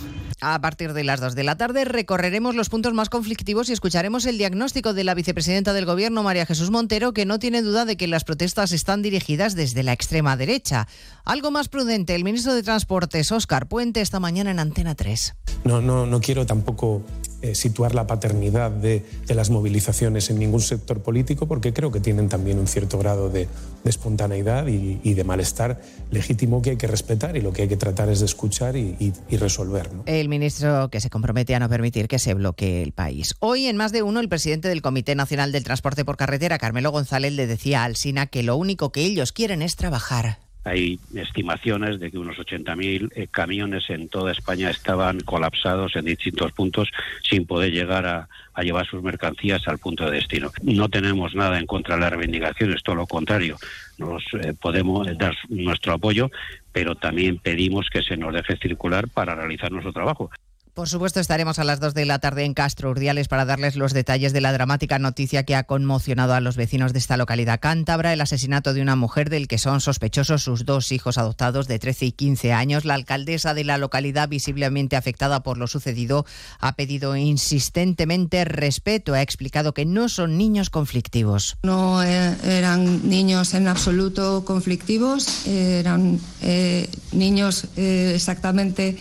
A partir de las 2 de la tarde recorreremos los puntos más conflictivos y escucharemos el diagnóstico de la vicepresidenta del Gobierno, María Jesús Montero, que no tiene duda de que las protestas están dirigidas desde la extrema derecha. Algo más prudente, el ministro de Transportes, Óscar Puente, esta mañana en Antena 3. No, no, no quiero tampoco eh, situar la paternidad de, de, las movilizaciones en ningún sector político, porque creo que tienen también un cierto grado de, de espontaneidad y, y, de malestar legítimo que hay que respetar y lo que hay que tratar es de escuchar y, y, y resolver. ¿no? El ministro que se compromete a no permitir que se bloquee el país. Hoy, en más de uno, el presidente del Comité Nacional del Transporte por Carretera, Carmelo González, le decía al SINA que lo único que ellos quieren es trabajar. Hay estimaciones de que unos 80.000 eh, camiones en toda España estaban colapsados en distintos puntos sin poder llegar a, llevar sus mercancías al punto de destino. No tenemos nada en contra de las reivindicaciones, todo lo contrario. Nos eh, podemos dar nuestro apoyo, pero también pedimos que se nos deje circular para realizar nuestro trabajo. Por supuesto, estaremos a las 2 de la tarde en Castro Urdiales para darles los detalles de la dramática noticia que ha conmocionado a los vecinos de esta localidad cántabra, el asesinato de una mujer del que son sospechosos sus dos hijos adoptados de 13 y 15 años. La alcaldesa de la localidad, visiblemente afectada por lo sucedido, ha pedido insistentemente respeto. Ha explicado que no son niños conflictivos. No eh, eran niños en absoluto conflictivos, eran eh, niños eh, exactamente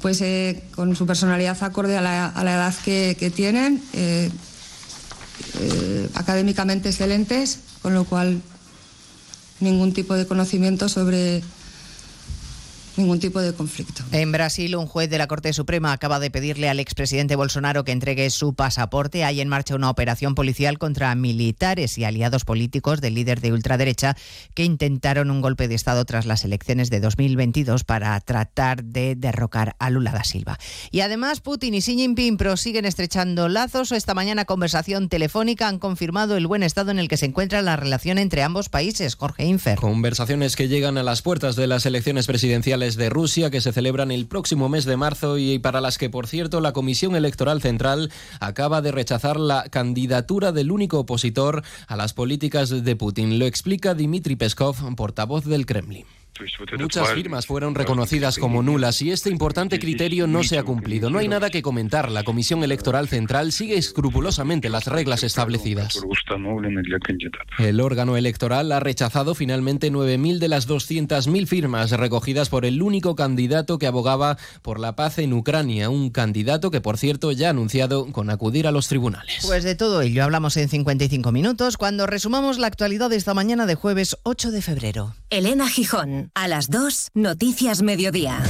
pues eh, con su personalidad acorde a la, a la edad que, que tienen, eh, eh, académicamente excelentes, con lo cual ningún tipo de conocimiento sobre ningún tipo de conflicto. En Brasil, un juez de la Corte Suprema acaba de pedirle al expresidente Bolsonaro que entregue su pasaporte. Hay en marcha una operación policial contra militares y aliados políticos del líder de ultraderecha que intentaron un golpe de Estado tras las elecciones de 2022 para tratar de derrocar a Lula da Silva. Y además, Putin y Xi Jinping prosiguen estrechando lazos. Esta mañana, conversación telefónica han confirmado el buen estado en el que se encuentra la relación entre ambos países. Jorge Infer. Conversaciones que llegan a las puertas de las elecciones presidenciales de Rusia que se celebran el próximo mes de marzo y para las que, por cierto, la Comisión Electoral Central acaba de rechazar la candidatura del único opositor a las políticas de Putin. Lo explica Dmitry Peskov, portavoz del Kremlin. Muchas firmas fueron reconocidas como nulas y este importante criterio no se ha cumplido. No hay nada que comentar. La Comisión Electoral Central sigue escrupulosamente las reglas establecidas. El órgano electoral ha rechazado finalmente 9.000 de las 200.000 firmas recogidas por el único candidato que abogaba por la paz en Ucrania, un candidato que, por cierto, ya ha anunciado con acudir a los tribunales. Pues de todo ello hablamos en 55 minutos cuando resumamos la actualidad de esta mañana de jueves 8 de febrero. Elena Gijón, a las 2, Noticias Mediodía.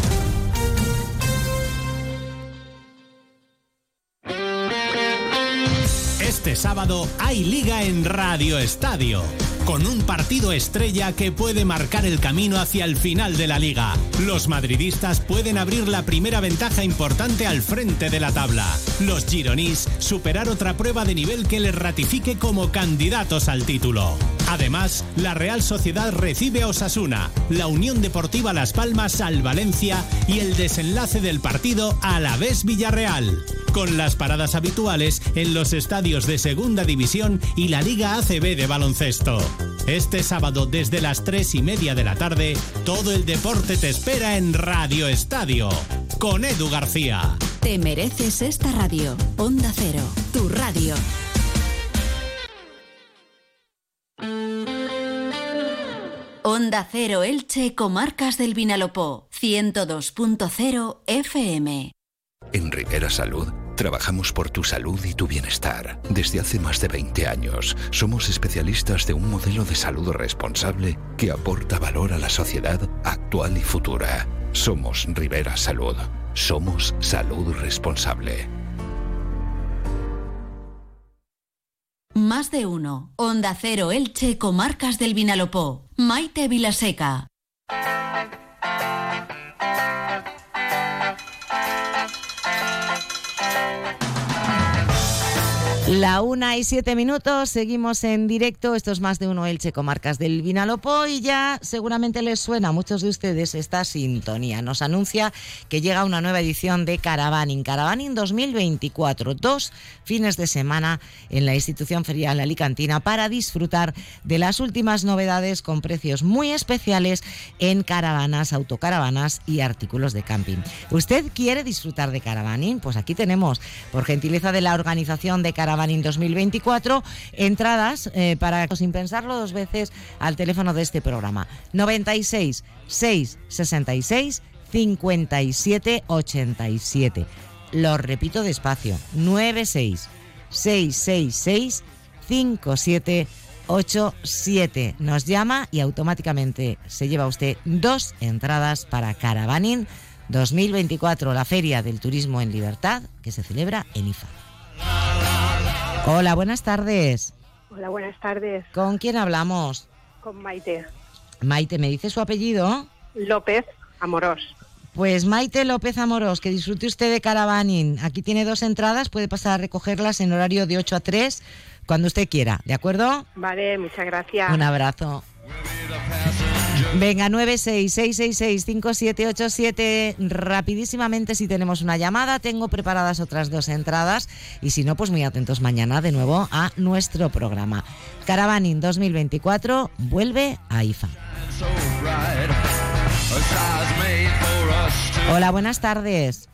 Este sábado hay liga en Radio Estadio, con un partido estrella que puede marcar el camino hacia el final de la liga. Los madridistas pueden abrir la primera ventaja importante al frente de la tabla. Los gironís superar otra prueba de nivel que les ratifique como candidatos al título. Además, la Real Sociedad recibe a Osasuna, la Unión Deportiva Las Palmas al Valencia y el desenlace del partido a la vez Villarreal. Con las paradas habituales en los estadios de Segunda División y la Liga ACB de baloncesto. Este sábado desde las 3 y media de la tarde, todo el deporte te espera en Radio Estadio. Con Edu García. Te mereces esta radio. Onda Cero, tu radio. Onda Cero Elche, Comarcas del Vinalopó, 102.0 FM. En Rivera Salud trabajamos por tu salud y tu bienestar. Desde hace más de 20 años somos especialistas de un modelo de salud responsable que aporta valor a la sociedad actual y futura. Somos Rivera Salud. Somos salud responsable. Más de uno. Onda Cero Elche, Comarcas del Vinalopó. Maite Vilaseca. La una y siete minutos, seguimos en directo. Esto es más de uno Elche Comarcas del Vinalopó y ya seguramente les suena a muchos de ustedes esta sintonía. Nos anuncia que llega una nueva edición de Caravaning, Caravaning 2024. Dos fines de semana en la institución ferial alicantina para disfrutar de las últimas novedades con precios muy especiales en caravanas, autocaravanas y artículos de camping. ¿Usted quiere disfrutar de Caravaning? Pues aquí tenemos, por gentileza de la organización de Caravaning, en 2024. Entradas eh, para, sin pensarlo dos veces, al teléfono de este programa. 96 666 57 87. Lo repito despacio. 96 666 57 87. Nos llama y automáticamente se lleva usted dos entradas para Caravaning 2024, la Feria del Turismo en Libertad, que se celebra en IFA. Hola, buenas tardes. Hola, buenas tardes. ¿Con quién hablamos? Con Maite. Maite, ¿me dice su apellido? López Amorós. Pues Maite López Amorós, que disfrute usted de Caravaning. Aquí tiene dos entradas, puede pasar a recogerlas en horario de 8 a 3, cuando usted quiera, ¿de acuerdo? Vale, muchas gracias. Un abrazo. Venga, 966665787. Rapidísimamente, si tenemos una llamada, tengo preparadas otras dos entradas. Y si no, pues muy atentos mañana de nuevo a nuestro programa. Caravaning 2024 vuelve a IFA. Hola, buenas tardes.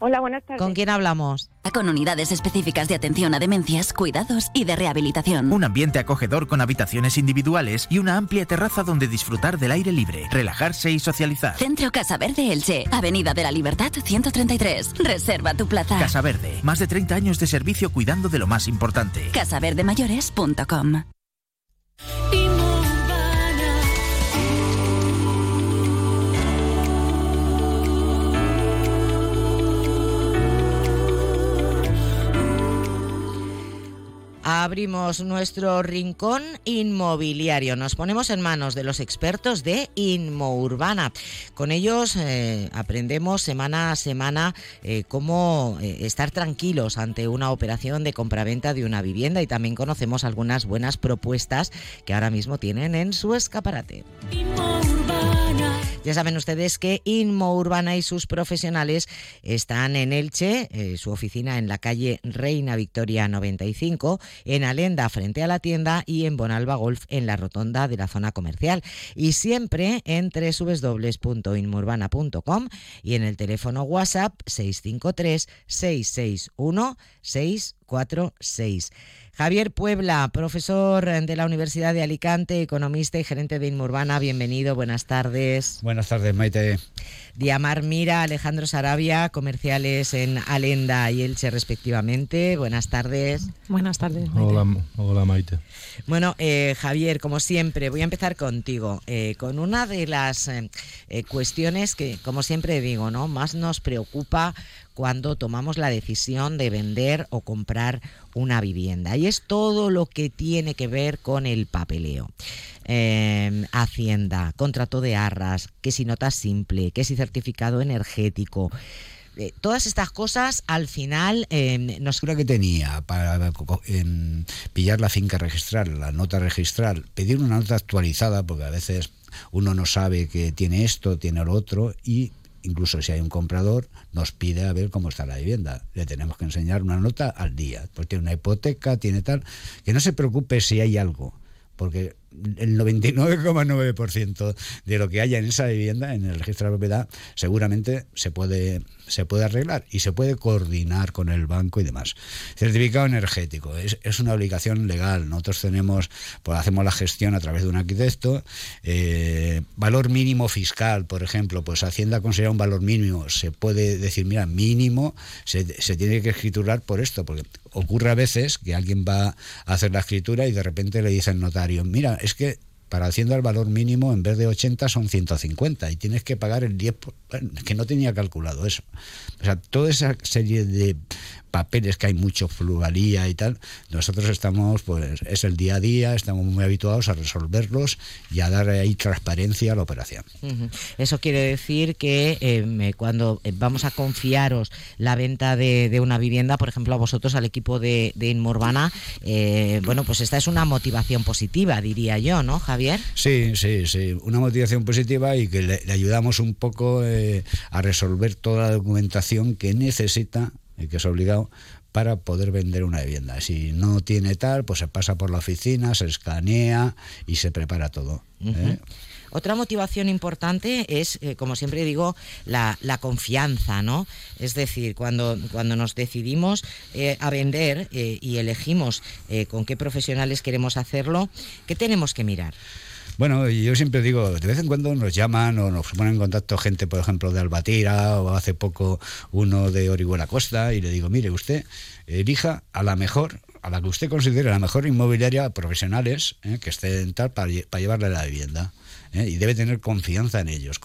Hola, buenas tardes. ¿Con quién hablamos? Con unidades específicas de atención a demencias, cuidados y de rehabilitación. Un ambiente acogedor con habitaciones individuales y una amplia terraza donde disfrutar del aire libre, relajarse y socializar. Centro Casa Verde Elche, Avenida de la Libertad 133. Reserva tu plaza. Casa Verde, más de 30 años de servicio cuidando de lo más importante. Casaverdemayores.com Abrimos nuestro rincón inmobiliario. Nos ponemos en manos de los expertos de Inmourbana. Con ellos eh, aprendemos semana a semana eh, cómo eh, estar tranquilos ante una operación de compraventa de una vivienda y también conocemos algunas buenas propuestas que ahora mismo tienen en su escaparate. Ya saben ustedes que Inmo Urbana y sus profesionales están en Elche, eh, su oficina en la calle Reina Victoria 95, en Alenda frente a la tienda y en Bonalba Golf en la rotonda de la zona comercial. Y siempre en www.inmourbana.com y en el teléfono WhatsApp 653 661 646. Javier Puebla, profesor de la Universidad de Alicante, economista y gerente de Inmurbana, bienvenido, buenas tardes. Buenas tardes, Maite. Diamar Mira, Alejandro Sarabia, comerciales en Alenda y Elche respectivamente, buenas tardes. Buenas tardes. Maite. Hola, hola Maite. Bueno, eh, Javier, como siempre, voy a empezar contigo, eh, con una de las eh, cuestiones que, como siempre digo, ¿no? más nos preocupa cuando tomamos la decisión de vender o comprar una vivienda. Y es todo lo que tiene que ver con el papeleo. Em, hacienda, contrato de arras, que si nota simple, que si certificado energético. Eh, todas estas cosas al final eh, nos... que tenía para pillar la finca registral, la nota registral, pedir una nota actualizada, porque a veces uno no sabe que tiene esto, tiene lo otro, y incluso si hay un comprador, nos pide a ver cómo está la vivienda. Le tenemos que enseñar una nota al día, porque tiene una hipoteca, tiene tal, que no se preocupe si hay algo, porque el 99,9% de lo que haya en esa vivienda, en el registro de la propiedad, seguramente se puede, se puede arreglar y se puede coordinar con el banco y demás. Certificado energético es, es una obligación legal. Nosotros tenemos, pues hacemos la gestión a través de un arquitecto. Eh, valor mínimo fiscal, por ejemplo, pues Hacienda considera un valor mínimo. Se puede decir, mira, mínimo se, se tiene que escriturar por esto, porque ocurre a veces que alguien va a hacer la escritura y de repente le dice al notario, mira, es que para Hacienda el valor mínimo en vez de 80 son 150 y tienes que pagar el 10, que no tenía calculado eso. O sea, toda esa serie de papeles que hay mucho fluvalía y tal, nosotros estamos, pues es el día a día, estamos muy habituados a resolverlos y a dar ahí transparencia a la operación. Eso quiere decir que em, cuando vamos a confiaros la venta de, una vivienda, por ejemplo, a vosotros, al equipo de, de eh, bueno, pues esta es una motivación positiva, diría yo, ¿no, Javier? Sí, sí, sí, una motivación positiva y que le, ayudamos un poco eh, a resolver toda la documentación que necesita que es obligado para poder vender una vivienda. Si no tiene tal, pues se pasa por la oficina, se escanea y se prepara todo. ¿eh? Otra motivación importante es, eh, como siempre digo, la, confianza, ¿no? Es decir, cuando, cuando nos decidimos eh, a vender y elegimos con qué profesionales queremos hacerlo, ¿qué tenemos que mirar? Bueno, yo siempre digo, de vez en cuando nos llaman o nos ponen en contacto gente, por ejemplo, de Albatira o hace poco uno de Orihuela Costa y le digo, mire, usted elija a la mejor, a la que usted considere la mejor inmobiliaria profesionales eh, que estén tal para, para llevarle la vivienda. ¿Eh? y debe tener confianza en ellos.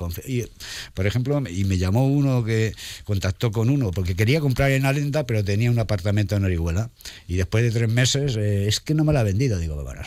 por ejemplo, y me llamó uno que contactó con uno porque quería comprar en Alenda, pero tenía un apartamento en Orihuela. Y después de tres meses, eh, es que no me la ha vendido. Digo, bueno,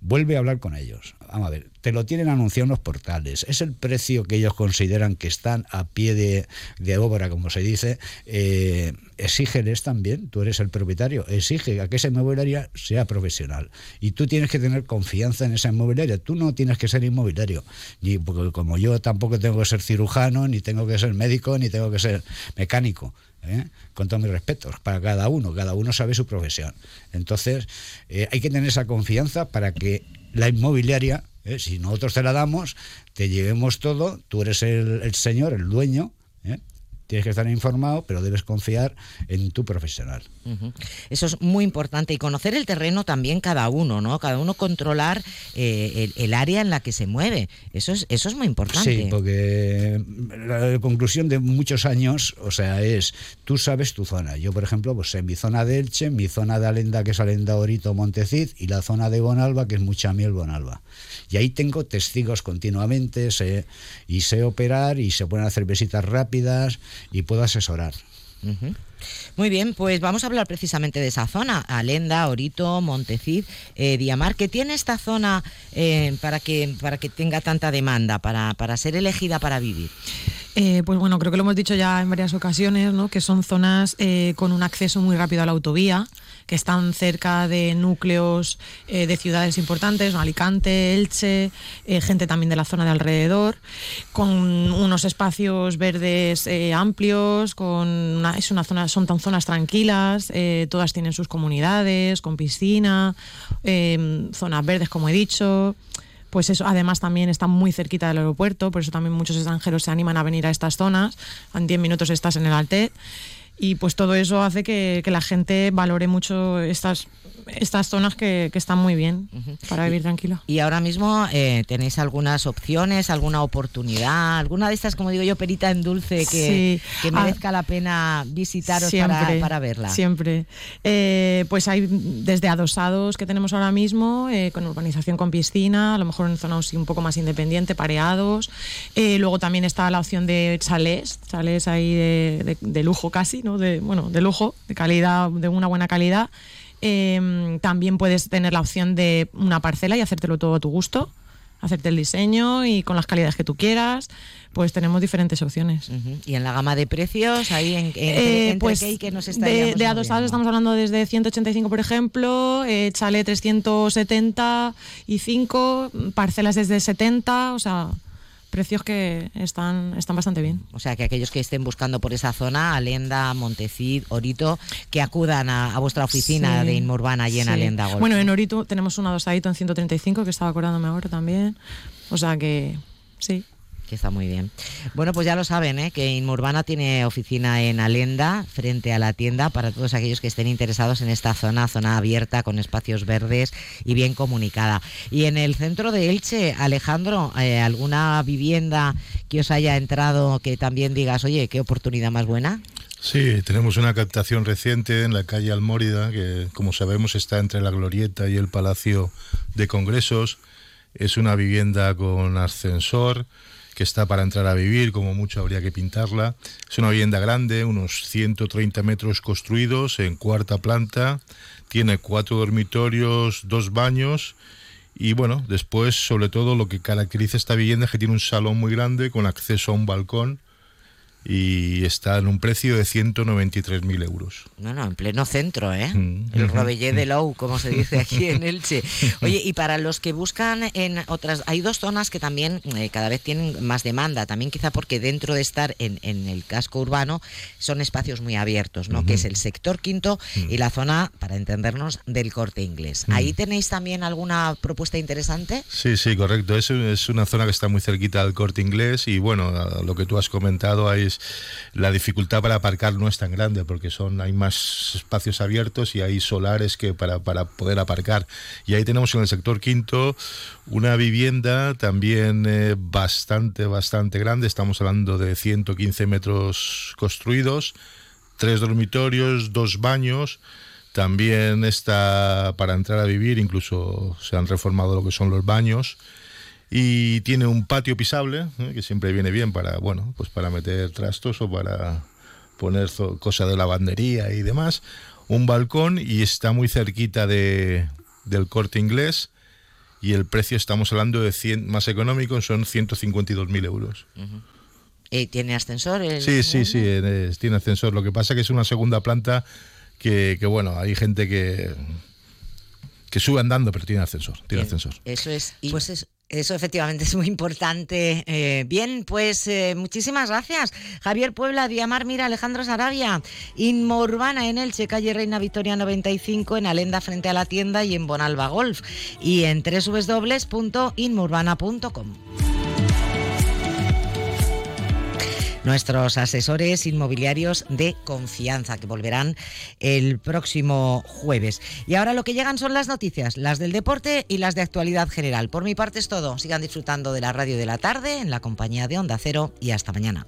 vuelve a hablar con ellos. Vamos a ver, te lo tienen anunciado en los portales. Es el precio que ellos consideran que están a pie de, obra, como se dice. Eh, exígeles también, tú eres el propietario, exige a que esa inmobiliaria sea profesional. Y tú tienes que tener confianza en esa inmobiliaria. Tú no tienes que ser inmobiliario. Ni, porque como yo tampoco tengo que ser cirujano, ni tengo que ser médico, ni tengo que ser mecánico. ¿eh? con todos mis respetos, para cada uno, cada uno sabe su profesión. Entonces, eh, hay que tener esa confianza para que la inmobiliaria, ¿eh? si nosotros te la damos, te llevemos todo, tú eres el, señor, el dueño, ¿eh? Tienes que estar informado, pero debes confiar en tu profesional. Eso es muy importante y conocer el terreno también cada uno, ¿no? Cada uno controlar eh, el, área en la que se mueve. Eso es, eso es muy importante. Sí, porque la conclusión de muchos años, o sea, es tú sabes tu zona. Yo, por ejemplo, pues en mi zona de Elche, mi zona de Alenda, que es Alenda Orito Montecid, y la zona de Bonalba, que es Muchamiel Bonalba. Y ahí tengo testigos continuamente sé, y sé operar y se pueden hacer visitas rápidas y puedo asesorar. Muy bien, pues vamos a hablar precisamente de esa zona, Alenda, Orito, Montecid, eh, Diamar, que tiene esta zona eh, para, que, para que tenga tanta demanda, para, para ser elegida para vivir. Eh, pues bueno, creo que lo hemos dicho ya en varias ocasiones, ¿no? que son zonas eh, con un acceso muy rápido a la autovía, que están cerca de núcleos eh, de ciudades importantes. Alicante, Elche, eh, gente también de la zona de alrededor, con unos espacios verdes eh, amplios, con una- es una zona, son tan zonas tranquilas, todas tienen sus comunidades, con piscina, eh, zonas verdes, como he dicho. Pues eso, además también está muy cerquita del aeropuerto, por eso también muchos extranjeros se animan a venir a estas zonas. En 10 minutos estás en el Altet. Y pues todo eso hace que, que la gente valore mucho estas, estas zonas que, que están muy bien para vivir tranquilo. Y ahora mismo eh, tenéis algunas opciones, alguna oportunidad, alguna de estas, como digo yo, perita en dulce que, Sí. que Ah, merezca la pena visitaros para, para verla. Siempre. Eh, pues hay desde adosados que tenemos ahora mismo, eh, con urbanización con piscina, a lo mejor en zonas un poco más independiente, pareados. Eh, luego también está la opción de chalés, chalés ahí de, de- de lujo casi, ¿no? De, bueno, de lujo, de calidad, de una buena calidad. Eh, también puedes tener la opción de una parcela y hacértelo todo a tu gusto, hacerte el diseño y con las calidades que tú quieras. Pues tenemos diferentes opciones. Y en la gama de precios, ahí en, entre, Eh, entre pues qué y qué nos de, de adosados estamos hablando desde 185, por ejemplo, eh, chale 375, parcelas desde 70, o sea, precios que están, están bastante bien. O sea, que aquellos que estén buscando por esa zona, Alenda, Montecid, Orito, que acudan a, a vuestra oficina Sí, de Inmurbana allí en sí. Alenda. Golf. Bueno, en Orito tenemos un adosadito en 135, que estaba acordándome ahora también. O sea que sí. Que está muy bien. Bueno, pues ya lo saben, ¿eh? que Inmurbana tiene oficina en Alenda, frente a la tienda, para todos aquellos que estén interesados en esta zona, zona abierta, con espacios verdes y bien comunicada. Y en el centro de Elche, Alejandro, eh, ¿alguna vivienda que os haya entrado que también digas, oye, qué oportunidad más buena? Sí, tenemos una captación reciente en la calle Almórida, que como sabemos está entre la Glorieta y el Palacio de Congresos. Es una vivienda con ascensor que está para entrar a vivir, como mucho habría que pintarla. Es una vivienda grande, unos 130 metros construidos en cuarta planta. Tiene cuatro dormitorios, dos baños. Y bueno, después, sobre todo, lo que caracteriza esta vivienda es que tiene un salón muy grande con acceso a un balcón y está en un precio de 193.000 euros. No, no, en pleno centro, ¿eh? Mm. El. Robellé de Lou, como se dice aquí en Elche. Oye, y para los que buscan en otras, hay dos zonas que también eh, cada vez tienen más demanda, también quizá porque dentro de estar en, en el casco urbano son espacios muy abiertos, ¿no? Que es el sector quinto y la zona, para entendernos, del corte inglés. ¿Ahí tenéis también alguna propuesta interesante? Sí, sí, correcto. Es, es una zona que está muy cerquita del corte inglés y bueno, lo que tú has comentado ahí es la dificultad para aparcar no es tan grande porque son hay más espacios abiertos y hay solares que para, para poder aparcar. Y ahí tenemos en el sector quinto una vivienda también eh, bastante, bastante grande. Estamos hablando de 115 metros construidos, tres dormitorios, dos baños. También está para entrar a vivir, incluso se han reformado lo que son los baños. Y tiene un patio pisable, ¿eh? que siempre viene bien para, bueno, pues para meter trastos o para poner zo- cosa de lavandería y demás. Un balcón y está muy cerquita de, del corte inglés. Y el precio estamos hablando de 100, más económico, son 152.000 euros. Eh, ¿Tiene ascensor? el- Sí, sí, sí, tiene ascensor. Lo que pasa que es una segunda planta que, que, bueno, hay gente que, que sube andando, pero tiene ascensor. Tiene Bien, ascensor. Eso es. Y pues eso, eso efectivamente es muy importante. Eh, bien, pues eh, muchísimas gracias. Javier Puebla, Diamar Mira, Alejandro Sarabia, Inmo Urbana en Elche, calle Reina Victoria 95, en Alenda frente a la tienda y en Bonalba Golf. Y en www.inmourbana.com. Nuestros asesores inmobiliarios de confianza que volverán el próximo jueves. Y ahora lo que llegan son las noticias, las del deporte y las de actualidad general. Por mi parte es todo. Sigan disfrutando de la radio de la tarde en la compañía de Onda Cero y hasta mañana.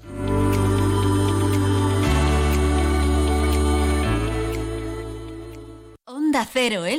Onda Cero, ¿eh?